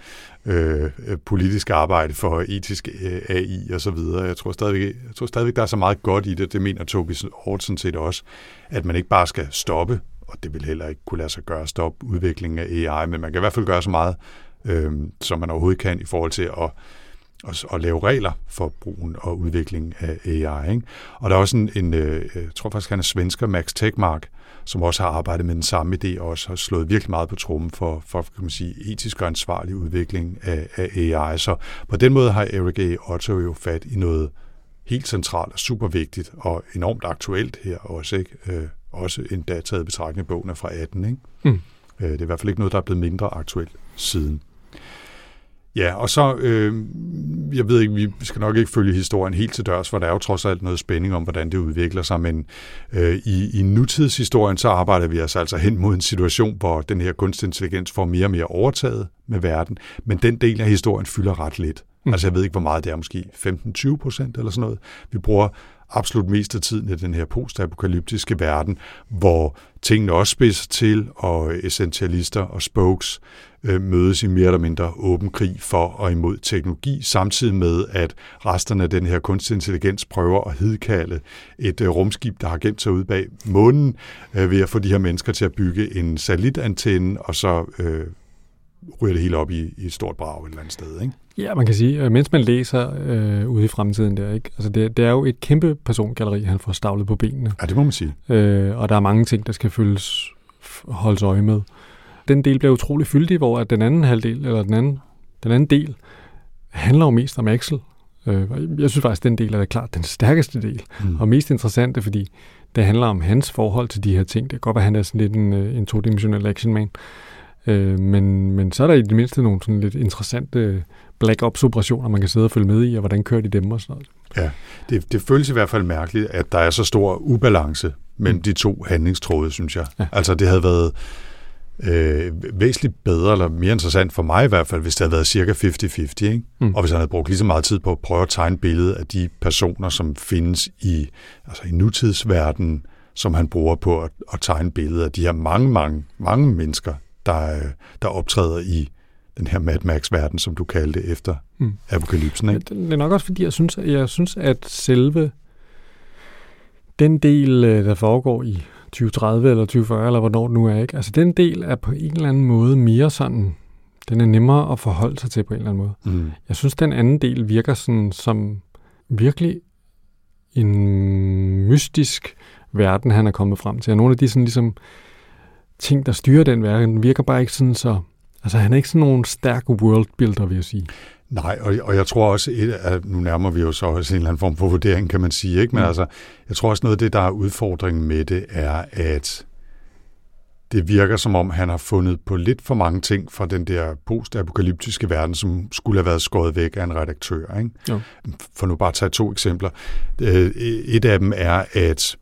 øh, politisk arbejde for etisk øh, AI og så videre. Jeg tror, stadigvæk, jeg tror stadigvæk, der er så meget godt i det. Det mener Tobi Hort sådan set også, at man ikke bare skal stoppe, og det vil heller ikke kunne lade sig gøre at stoppe udviklingen af AI, men man kan i hvert fald gøre så meget, øh, som man overhovedet kan i forhold til at og, og lave regler for brugen og udviklingen af AI. Ikke? Og der er også en, en øh, jeg tror faktisk, han er svensker, Max Tegmark, som også har arbejdet med den samme idé, og også har slået virkelig meget på trummen for, for kan man sige, etisk og ansvarlig udvikling af, af AI. Så på den måde har Eric A. Otto jo fat i noget helt centralt og super vigtigt og enormt aktuelt her også, ikke? Øh, også endda taget betragtning bogen er fra 18, ikke? Mm. Øh, det er i hvert fald ikke noget, der er blevet mindre aktuelt siden. Ja, og så, øh, jeg ved ikke, vi skal nok ikke følge historien helt til dørs, for der er jo trods alt noget spænding om, hvordan det udvikler sig, men øh, i, i nutidshistorien, så arbejder vi os altså hen mod en situation, hvor den her kunstig intelligens får mere og mere overtaget med verden, men den del af historien fylder ret lidt. Mm. Altså jeg ved ikke, hvor meget det er, måske 15-20 procent eller sådan noget. Vi bruger absolut mest af tiden i den her postapokalyptiske verden, hvor tingene også spidser til, og essentialister og spokes mødes i mere eller mindre åben krig for og imod teknologi, samtidig med, at resterne af den her kunstig intelligens prøver at hidkalde et øh, rumskib, der har gemt sig ude bag månen, øh, ved at få de her mennesker til at bygge en satellitantenne, og så øh, ryger det hele op i, i et stort brag et eller andet sted. Ikke? Ja, man kan sige, mens man læser øh, ude i fremtiden der, ikke? Altså det, det er jo et kæmpe persongalleri, han får stavlet på benene. Ja, det må man sige. Øh, og der er mange ting, der skal følges, holdes øje med. Den del bliver utrolig fyldig, hvor at den anden halvdel, eller den anden, den anden del, handler jo mest om Axel. Øh, jeg synes faktisk, at den del er klart den stærkeste del, mm. og mest interessante, fordi det handler om hans forhold til de her ting. Det kan godt være, at han er sådan lidt en, øh, en todimensionel actionman. Øh, men, men så er der i det mindste nogle sådan lidt interessante Black Ops-operationer, man kan sidde og følge med i, og hvordan kører de dem og sådan noget. Ja, det, det føles i hvert fald mærkeligt, at der er så stor ubalance mellem mm. de to handlingstråde, synes jeg. Ja. Altså det havde været øh, væsentligt bedre, eller mere interessant for mig i hvert fald, hvis det havde været cirka 50-50, ikke? Mm. og hvis han havde brugt lige så meget tid på at prøve at tegne billede af de personer, som findes i, altså i nutidsverdenen, som han bruger på at, at tegne billeder af de her mange, mange, mange mennesker, der, der optræder i den her Mad Max-verden, som du kaldte efter mm. apokalypsen. Ikke? Det er nok også, fordi jeg synes, jeg synes, at selve den del, øh, der foregår i 2030 eller 2040, eller hvornår det nu er, ikke? altså den del er på en eller anden måde mere sådan, den er nemmere at forholde sig til på en eller anden måde. Mm. Jeg synes, den anden del virker sådan som virkelig en mystisk verden, han er kommet frem til. Og nogle af de sådan ligesom ting, der styrer den verden, virker bare ikke sådan så... Altså, han er ikke sådan nogen stærk worldbuilder, vil jeg sige. Nej, og, og jeg tror også, et, at nu nærmer vi jo så også en eller anden form for vurdering, kan man sige, ikke? Men mm. altså, jeg tror også noget af det, der er udfordringen med det, er, at det virker som om, han har fundet på lidt for mange ting fra den der postapokalyptiske verden, som skulle have været skåret væk af en redaktør. Ikke? Jo. For nu bare at tage to eksempler. Øh, et af dem er, at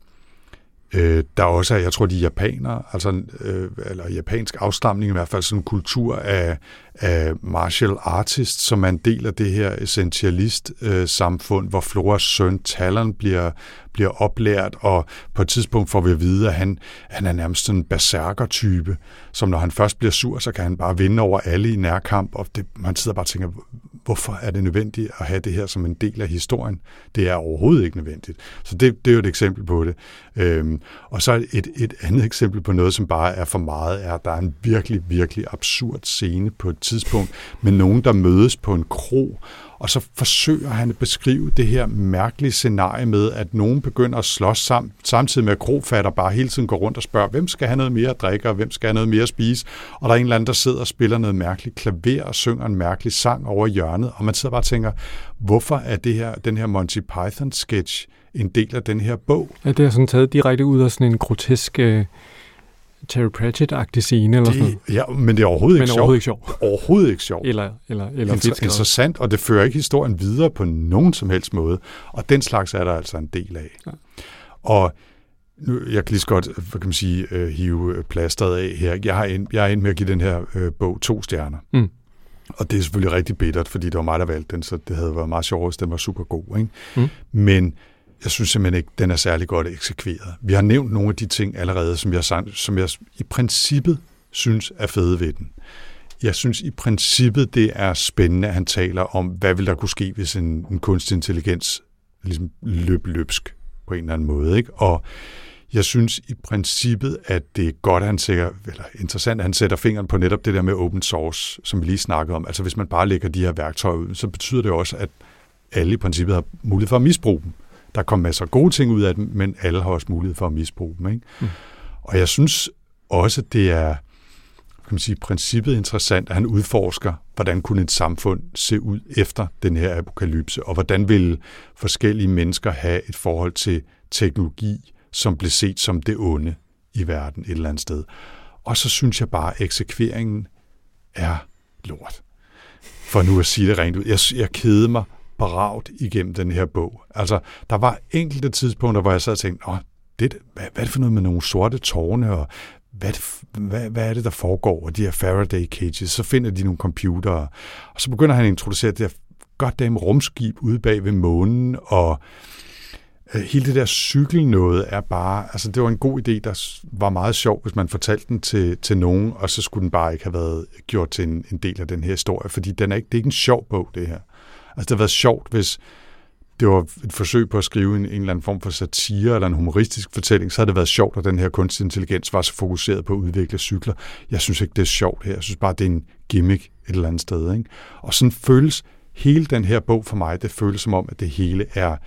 Øh, der også jeg tror, de japanere, altså, øh, eller japansk afstamning i hvert fald, sådan en kultur af, af martial artist, som er en del af det her essentialist-samfund, øh, hvor Floras søn Talon bliver, bliver oplært, og på et tidspunkt får vi at vide, at han, han er nærmest en berserker-type, som når han først bliver sur, så kan han bare vinde over alle i nærkamp, og det, man sidder bare og tænker, hvorfor er det nødvendigt at have det her som en del af historien? Det er overhovedet ikke nødvendigt. Så det, det er jo et eksempel på det. Øhm, og så et, et andet eksempel på noget, som bare er for meget, er, at der er en virkelig, virkelig absurd scene på et tidspunkt med nogen, der mødes på en kro, og så forsøger han at beskrive det her mærkelige scenarie med, at nogen begynder at slås sammen, samtidig med at krofatter bare hele tiden går rundt og spørger, hvem skal have noget mere at drikke, og hvem skal have noget mere at spise? Og der er en eller anden, der sidder og spiller noget mærkeligt klaver og synger en mærkelig sang over hjørnet, og man sidder bare og tænker, hvorfor er det her, den her Monty Python-sketch en del af den her bog? Ja, det er sådan taget direkte ud af sådan en grotesk... Øh Terry Pratchett-agtig scene eller det, sådan Ja, men det er overhovedet men ikke overhovedet sjovt. ikke sjovt. Overhovedet ikke sjovt. Eller, eller, eller Inter- fedt interessant, og det fører ikke historien videre på nogen som helst måde. Og den slags er der altså en del af. Ja. Og nu, jeg kan lige så godt, hvad kan man sige, uh, hive plasteret af her. Jeg har en, jeg er ind med at give den her uh, bog to stjerner. Mm. Og det er selvfølgelig rigtig bittert, fordi det var mig, der valgte den, så det havde været meget sjovt, hvis den var super god. Ikke? Mm. Men jeg synes simpelthen ikke, den er særlig godt eksekveret. Vi har nævnt nogle af de ting allerede, som jeg, som jeg i princippet synes er fede ved den. Jeg synes i princippet, det er spændende, at han taler om, hvad vil der kunne ske, hvis en, en kunstig intelligens ligesom løb løbsk på en eller anden måde. Ikke? Og jeg synes i princippet, at det er godt, at han sætter, eller interessant, at han sætter fingeren på netop det der med open source, som vi lige snakkede om. Altså hvis man bare lægger de her værktøjer ud, så betyder det også, at alle i princippet har mulighed for at misbruge dem. Der kom masser af gode ting ud af dem, men alle har også mulighed for at misbruge dem. Ikke? Mm. Og jeg synes også, det er kan man sige, princippet interessant, at han udforsker, hvordan kunne et samfund se ud efter den her apokalypse, og hvordan vil forskellige mennesker have et forhold til teknologi, som blev set som det onde i verden et eller andet sted. Og så synes jeg bare, at eksekveringen er lort. For nu at sige det rent ud. Jeg, jeg kede mig bragt igennem den her bog. Altså, der var enkelte tidspunkter, hvor jeg sad og tænkte, Åh, det, hvad, hvad er det for noget med nogle sorte tårne, og hvad, hvad, hvad er det, der foregår, og de her Faraday cages, så finder de nogle computere, og så begynder han at introducere det her goddamn rumskib ude bag ved månen, og øh, hele det der cykel noget er bare, altså det var en god idé, der var meget sjov, hvis man fortalte den til, til nogen, og så skulle den bare ikke have været gjort til en, en del af den her historie, fordi den er ikke, det er ikke en sjov bog, det her. Altså, det havde været sjovt, hvis det var et forsøg på at skrive en, en eller anden form for satire eller en humoristisk fortælling, så havde det været sjovt, at den her kunstig intelligens var så fokuseret på at udvikle cykler. Jeg synes ikke, det er sjovt her. Jeg synes bare, det er en gimmick et eller andet sted. Ikke? Og sådan føles hele den her bog for mig, det føles som om, at det hele er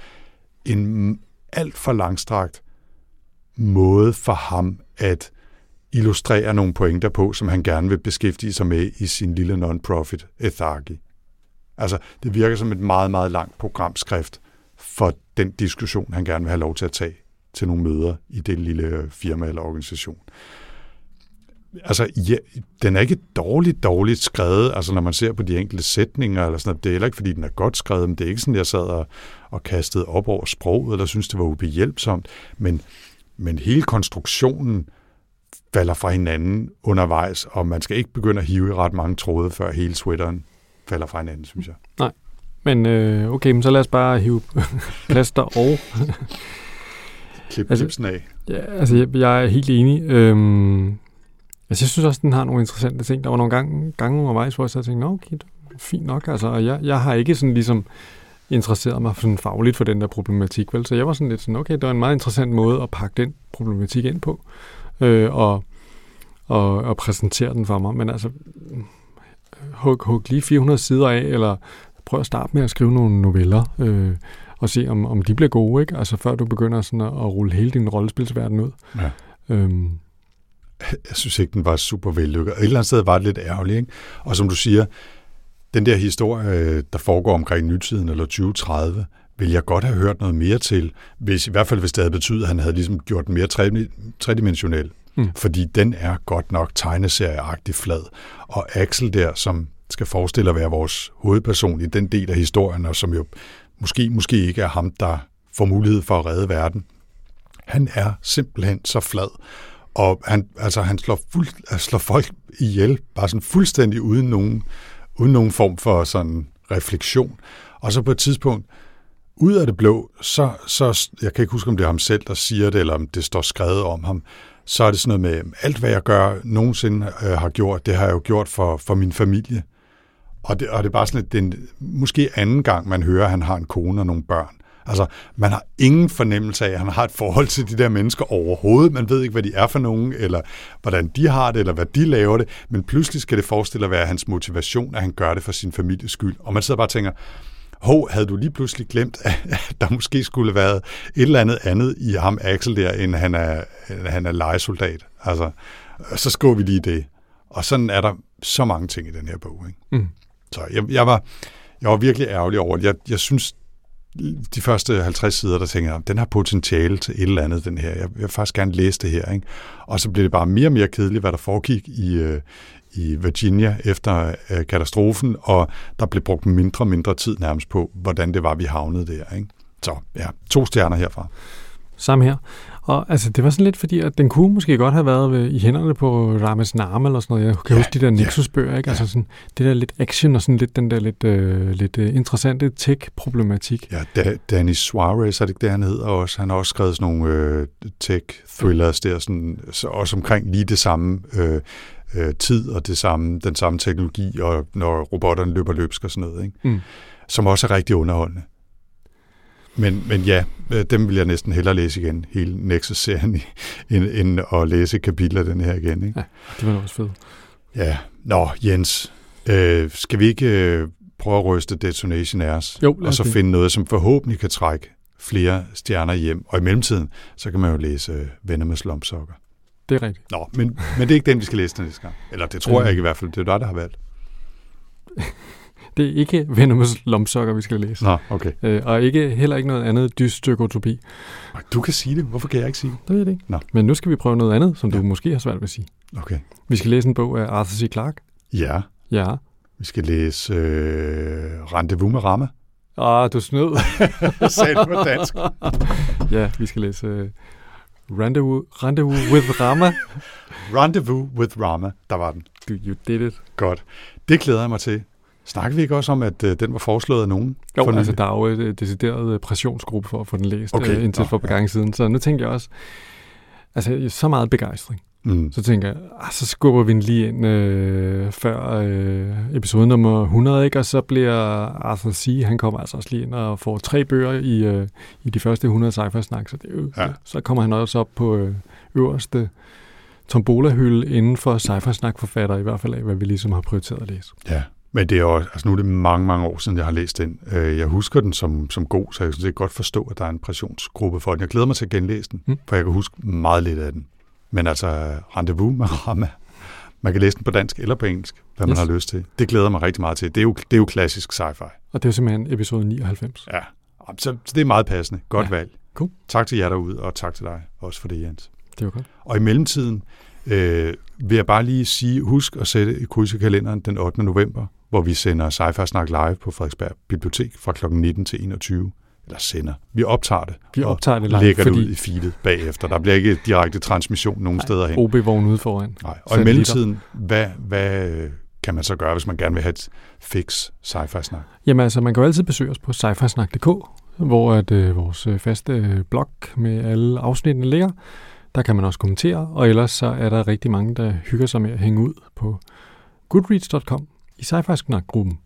en alt for langstrakt måde for ham at illustrere nogle pointer på, som han gerne vil beskæftige sig med i sin lille non-profit Ethargi. Altså, det virker som et meget, meget langt programskrift for den diskussion, han gerne vil have lov til at tage til nogle møder i det lille øh, firma eller organisation. Altså, ja, den er ikke dårligt, dårligt skrevet, altså når man ser på de enkelte sætninger, eller sådan noget. det er heller ikke, fordi den er godt skrevet, men det er ikke sådan, jeg sad og, og kastede op over sproget, eller synes, det var ubehjælpsomt, men, men hele konstruktionen falder fra hinanden undervejs, og man skal ikke begynde at hive i ret mange tråde, før hele sweateren falder fra hinanden, synes jeg. Nej, men øh, okay, men så lad os bare hive plaster og... Klip altså, af. Ja, altså jeg, jeg er helt enig. Øhm, altså jeg synes også, den har nogle interessante ting. Der var nogle gange, gange undervejs, hvor jeg så tænkte, okay, det er fint nok. Altså, og jeg, jeg har ikke sådan ligesom interesseret mig sådan fagligt for den der problematik, vel? Så jeg var sådan lidt sådan, okay, det var en meget interessant måde at pakke den problematik ind på, øh, og, og, og præsentere den for mig. Men altså, hug, hug lige 400 sider af, eller prøv at starte med at skrive nogle noveller, øh, og se, om, om de bliver gode, ikke? Altså før du begynder sådan at, at rulle hele din rollespilsverden ud. Ja. Øhm. Jeg synes ikke, den var super vellykket. Et eller andet sted var det lidt ærgerligt, ikke? Og som du siger, den der historie, der foregår omkring nytiden eller 2030, vil jeg godt have hørt noget mere til, hvis, i hvert fald hvis det havde betydet, at han havde ligesom gjort den mere tredimensionel. Mm. Fordi den er godt nok tegneserieagtig flad. Og Axel der, som skal forestille at være vores hovedperson i den del af historien, og som jo måske, måske ikke er ham, der får mulighed for at redde verden. Han er simpelthen så flad. Og han, altså, han slår, fuld, øh, slår folk ihjel, bare sådan fuldstændig uden nogen, uden nogen form for sådan refleksion. Og så på et tidspunkt, ud af det blå, så, så, jeg kan ikke huske, om det er ham selv, der siger det, eller om det står skrevet om ham, så er det sådan noget med, alt hvad jeg gør, nogensinde øh, har gjort, det har jeg jo gjort for, for min familie. Og det, og det er bare sådan, at den, måske anden gang, man hører, at han har en kone og nogle børn. Altså, man har ingen fornemmelse af, at han har et forhold til de der mennesker overhovedet. Man ved ikke, hvad de er for nogen, eller hvordan de har det, eller hvad de laver det. Men pludselig skal det forestille at være hans motivation, at han gør det for sin families skyld. Og man sidder bare og tænker, hov, havde du lige pludselig glemt, at der måske skulle have været et eller andet andet i ham Axel der, end han er, han er legesoldat. Altså, så skriver vi lige det. Og sådan er der så mange ting i den her bog. Ikke? Mm. Så jeg, jeg, var, jeg var virkelig ærgerlig over det. Jeg, jeg synes, de første 50 sider, der tænker jeg, den har potentiale til et eller andet, den her. Jeg vil faktisk gerne læse det her. Ikke? Og så blev det bare mere og mere kedeligt, hvad der foregik i, øh, i Virginia efter øh, katastrofen, og der blev brugt mindre og mindre tid nærmest på, hvordan det var, vi havnede der. Ikke? Så ja, to stjerner herfra. Samme her. Og altså, det var sådan lidt fordi, at den kunne måske godt have været ved, i hænderne på Rames Narm eller sådan noget. Jeg kan ja, huske de der Nexus-bøger, ikke? Ja. Altså sådan, det der lidt action og sådan lidt den der lidt, øh, lidt øh, interessante tech-problematik. Ja, da, Danny Suarez, er det ikke det, han hedder også? Han har også skrevet sådan nogle øh, tech-thrillers der, sådan, så også omkring lige det samme øh, øh, tid og det samme, den samme teknologi, og når robotterne løber løbsk og sådan noget, ikke? Mm. som også er rigtig underholdende. Men, men ja, øh, dem vil jeg næsten hellere læse igen, hele Nexus-serien, end, end at læse kapitler af den her igen. Ikke? Ja, det var også fedt. Ja, nå Jens, øh, skal vi ikke øh, prøve at ryste Detonation Airs, jo, og så det. finde noget, som forhåbentlig kan trække flere stjerner hjem, og i mellemtiden, så kan man jo læse øh, Venner med slumpsokker. Det er rigtigt. Nå, men, men det er ikke den, vi skal læse næste gang. Eller det tror jeg ikke i hvert fald. Det er dig, der har valgt. Det er ikke Venomous Lomsokker, vi skal læse. Nå, okay. Øh, og ikke, heller ikke noget andet dystøkotopi. Du kan sige det. Hvorfor kan jeg ikke sige det? Det ved jeg ikke. Nå. Men nu skal vi prøve noget andet, som ja. du måske har svært ved at sige. Okay. Vi skal læse en bog af Arthur C. Clarke. Ja. Ja. Vi skal læse øh, Rendezvous med Ramme. Ah, du snød. Det på dansk. ja, vi skal læse øh, Rendezvous, Rendezvous with Rama. Rendezvous with Rama, der var den. You did it. Godt. Det glæder jeg mig til. Snakker vi ikke også om, at øh, den var foreslået af nogen? Jo, for altså der er jo et øh, decideret øh, pressionsgruppe for at få den læst okay. øh, indtil Nå, for gang ja. siden. Så nu tænker jeg også, altså så meget begejstring. Mm. Så tænker jeg, ah, så skubber vi den lige ind øh, før øh, episode nummer 100, ikke? og så bliver Arthur C., han kommer altså også lige ind og får tre bøger i, øh, i de første 100 sci snak så, det ja. så kommer han også op på øh, øverste tombola-hylde inden for sci snak forfatter i hvert fald af, hvad vi ligesom har prioriteret at læse. Ja, men det er jo, altså nu er det mange, mange år siden, jeg har læst den. Øh, jeg husker den som, som god, så jeg kan godt forstå, at der er en pressionsgruppe for den. Jeg glæder mig til at genlæse den, mm. for jeg kan huske meget lidt af den. Men altså, Rendezvous med Rama, man kan læse den på dansk eller på engelsk, hvad yes. man har lyst til. Det glæder mig rigtig meget til. Det er jo, det er jo klassisk sci-fi. Og det er jo simpelthen episode 99. Ja, så, så det er meget passende. Godt ja. valg. Cool. Tak til jer derude, og tak til dig også for det, Jens. Det var godt. Og i mellemtiden øh, vil jeg bare lige sige, husk at sætte i kryds i kalenderen den 8. november, hvor vi sender sci Snak live på Frederiksberg Bibliotek fra kl. 19 til 21 eller sender. Vi optager det. Vi optager det live, lægger fordi... det ud i feedet bagefter. Der bliver ikke direkte transmission nogen Nej, steder hen. OB-vogn ude foran. Nej. Og i mellemtiden, hvad, hvad kan man så gøre, hvis man gerne vil have et fix sci-fi snak? Jamen altså, man kan jo altid besøge os på sci hvor at, øh, vores øh, faste øh, blog med alle afsnittene ligger. Der kan man også kommentere, og ellers så er der rigtig mange, der hygger sig med at hænge ud på goodreads.com i sci gruppen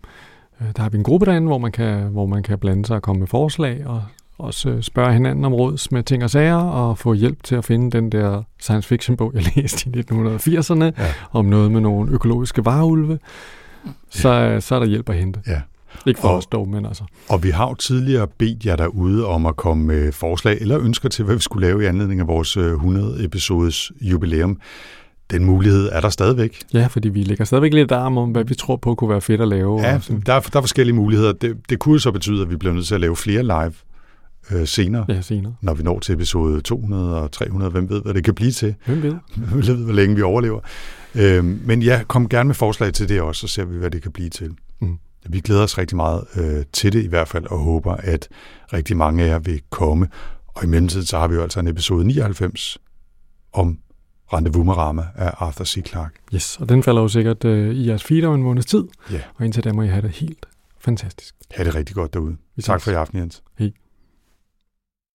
Der har vi en gruppe derinde, hvor man, kan, hvor man kan blande sig og komme med forslag, og også øh, spørge hinanden om råds med ting og sager, og få hjælp til at finde den der science fiction bog, jeg læste i 1980'erne, ja. om noget med nogle økologiske vareulve. Så, ja. så er der hjælp at hente. Ja. Ikke for og, os dog, men altså. Og vi har jo tidligere bedt jer derude om at komme med forslag eller ønsker til, hvad vi skulle lave i anledning af vores 100-episodes øh, jubilæum. Den mulighed er der stadigvæk. Ja, fordi vi lægger stadigvæk lidt arm om, hvad vi tror på kunne være fedt at lave. Ja, der er, der er forskellige muligheder. Det, det kunne så betyde, at vi bliver nødt til at lave flere live øh, senere, ja, senere, når vi når til episode 200 og 300. Hvem ved, hvad det kan blive til? Hvem ved? Hvem ved, hvor længe vi overlever. Øh, men ja, kom gerne med forslag til det også, så ser vi, hvad det kan blive til. Mm. Vi glæder os rigtig meget øh, til det i hvert fald, og håber, at rigtig mange af jer vil komme. Og i mellemtiden så har vi jo altså en episode 99 om Rendezvous med Rama af Arthur C. Clarke. Yes, og den falder jo sikkert øh, i jeres feed om en måneds tid. Ja. Og indtil da må I have det helt fantastisk. Ha' det rigtig godt derude. Vi Tak for i aften, Jens. Hej.